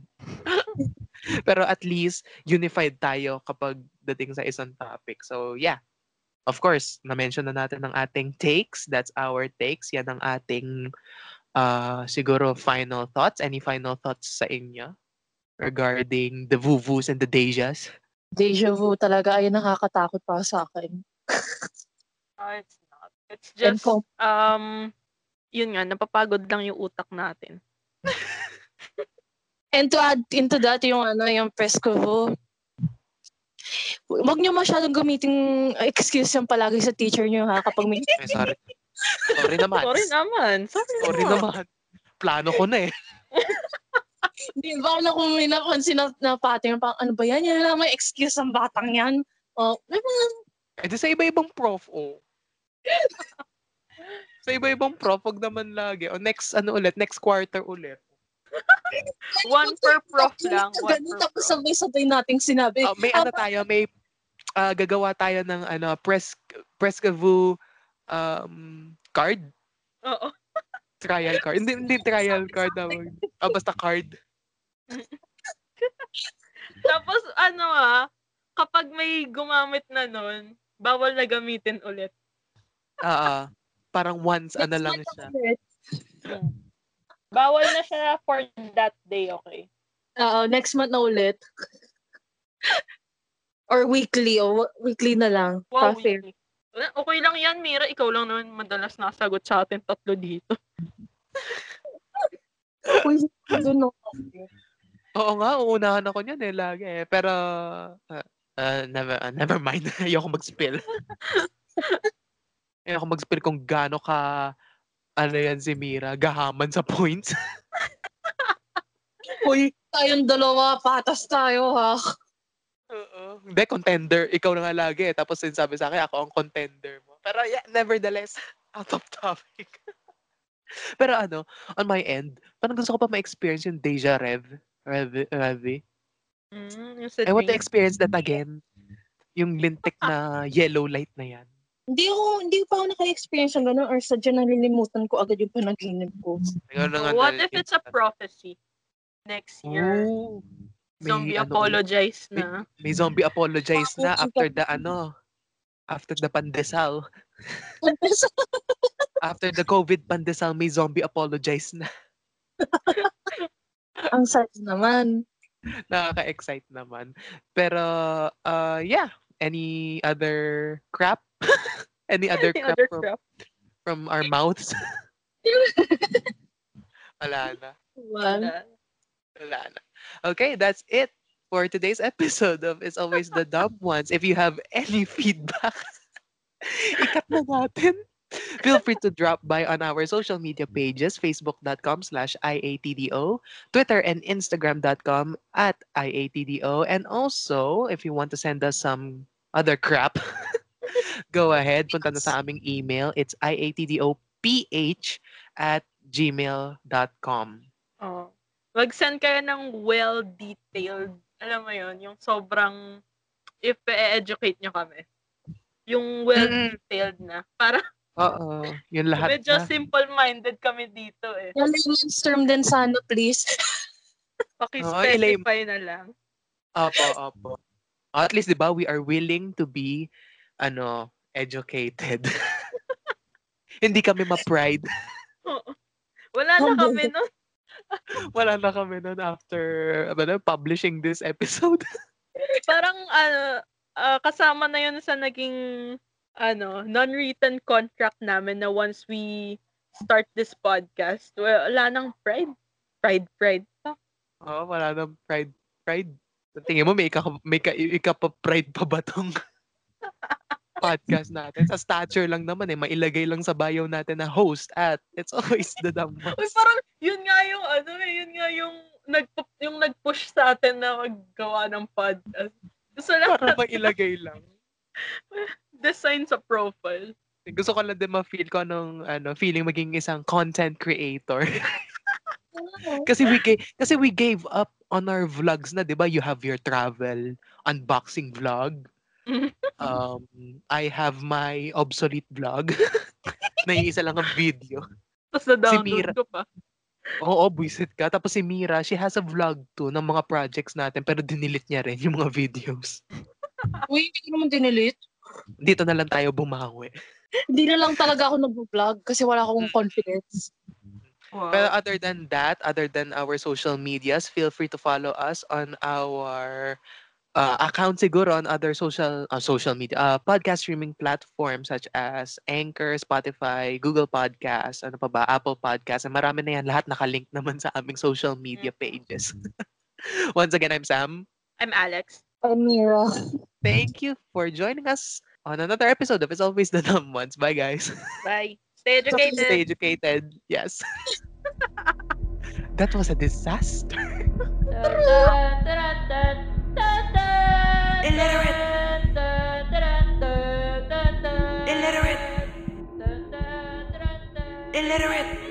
A: (laughs) Pero at least, unified tayo kapag dating sa isang topic. So, yeah. Of course, na-mention na natin ang ating takes. That's our takes. Yan ang ating uh, siguro final thoughts. Any final thoughts sa inyo regarding the vuvus and the dejas?
C: Deja vu talaga ay nakakatakot pa sa akin. (laughs)
B: Ah, it's not. It's just, um, yun nga, napapagod lang yung utak natin. (laughs)
C: And to add into that, yung ano, yung Prescovo, Huwag niyo masyadong gamitin excuse yung palagi sa teacher niyo ha kapag may
A: Ay, sorry. Sorry naman.
B: Sorry naman. Sorry,
A: Sorry naman. Plano ko na eh. (laughs)
C: Di ba na kung may napansin na, na pattern, parang ano ba yan? Yan lang may excuse ang batang yan. Oh, may mga
A: Eh di sa iba-ibang prof, oh. sa iba-ibang prof, wag naman lagi. O next, ano ulit, next quarter ulit.
B: One per prof lang. One
C: Ganun,
B: per
C: tapos sabay-sabay nating sinabi.
A: Ah, may ano tayo, may ah, gagawa tayo ng ano, press, Prescavu um, card.
B: Oo. (laughs)
A: Trial card. Hindi, hindi trial card. Ah, basta card. (laughs)
B: Tapos ano ah, kapag may gumamit na nun, bawal na gamitin ulit.
A: Ah, ah. parang once, ano lang siya.
B: Bawal na siya for that day, okay?
C: Oo, next month na ulit. Or weekly, o weekly na lang.
B: Wow,
C: fair.
B: weekly. Okay lang yan, Mira. Ikaw lang naman madalas nasagot sa atin tatlo dito. (laughs)
C: Uy.
A: Oo nga, uunahan ako niyan eh, lagi eh. Pero, ah, never, ah, never mind. (laughs) Ayoko mag-spill. (laughs) Ayoko mag-spill kung gaano ka, ano yan si Mira, gahaman sa points. (laughs)
C: Uy, tayong dalawa, patas tayo ha.
A: Oo. Hindi, contender. Ikaw na nga lagi eh. Tapos sinasabi sa akin, ako ang contender mo. Pero yeah, nevertheless, (laughs) out of topic. (laughs) Pero ano, on my end, parang gusto ko pa ma-experience yung Deja Rev. Rev, Rev.
B: Mm,
A: I want to experience that again. Yung lintik na yellow light na yan.
C: Hindi ako, hindi pa ako naka-experience ng gano'n or sadya nalilimutan ko agad yung panaginip ko.
A: Ayun na nga
B: What if it's a prophecy? Next year,
A: Oh, may
B: zombie
A: ano,
B: apologize na.
A: May zombie apologize na after the ano, after the (laughs) pandesal. After the COVID pandesal, may zombie apologize na. (laughs)
C: Ang sad naman.
A: Nakaka-excite naman. Pero, uh, yeah. Any other crap? (laughs) Any other
B: Any
A: crap
B: other
A: from,
B: crap?
A: from our mouths? (laughs) Wala na.
B: Wala.
A: Wala na. Okay, that's it for today's episode of It's Always the Dumb Ones. If you have any (laughs) feedback, ikat na natin. Feel free to drop by on our social media pages, facebook.com slash IATDO, Twitter and Instagram.com at IATDO. And also, if you want to send us some other crap, (laughs) go ahead. (laughs) Punta na sa aming email. It's IATDOPH at gmail.com.
B: Oh. Mag-send kayo ng well-detailed, alam mo yon yung sobrang, if e-educate nyo kami. Yung well-detailed na. Para
A: Oo, yun lahat
B: medyo
A: na.
B: simple-minded kami dito eh.
C: yung layman's term din sana, please. (laughs)
B: Paki-specify na lang.
A: Opo, opo. Oh, at least, di ba, we are willing to be, ano, educated. (laughs) Hindi kami ma-pride. (laughs)
B: Oo. Wala na kami nun.
A: Wala na kami nun after ano, publishing this episode.
B: Parang ano, ah, kasama na yun sa naging ano, non-written contract namin na once we start this podcast, wala nang pride. Pride, pride. pa.
A: Oo, wala nang pride. Pride. Tingin mo, may, ika, may ka, ika-pride pa ba tong (laughs) podcast natin? Sa stature lang naman eh, mailagay lang sa bio natin na host at it's always the dumb (laughs)
B: Uy, parang yun nga yung ano eh, yun nga yung nag yung nag-push sa atin na maggawa ng podcast. Gusto lang
A: Para mailagay lang. (laughs)
B: design sa profile.
A: Gusto ko lang din ma-feel ko anong ano, feeling maging isang content creator. (laughs) kasi we gave, kasi we gave up on our vlogs na, 'di ba? You have your travel unboxing vlog. (laughs) Um, I have my obsolete vlog. (laughs) na isa lang ang video.
B: Tapos na-download
A: Mira.
B: ko pa.
A: Oo, buisit ka. Tapos si Mira, she has a vlog too ng mga projects natin pero dinilit niya rin yung mga videos.
C: Uy, hindi ko naman dinilit.
A: Dito na lang tayo bumawi.
C: Hindi na lang talaga ako nag-vlog kasi wala akong confidence.
B: Wow.
A: Pero other than that, other than our social medias, feel free to follow us on our uh, account siguro on other social uh, social media uh, podcast streaming platforms such as Anchor, Spotify, Google Podcasts, ano pa ba, Apple Podcasts. And marami na yan. Lahat nakalink naman sa aming social media pages. (laughs) Once again, I'm Sam.
B: I'm Alex.
C: I'm Mira.
A: Thank you for joining us on another episode of It's Always the Dumb Ones. Bye, guys.
B: Bye. Stay (laughs) educated.
A: Stay educated. Yes. (laughs) that was a disaster.
D: Illiterate. Illiterate. Illiterate.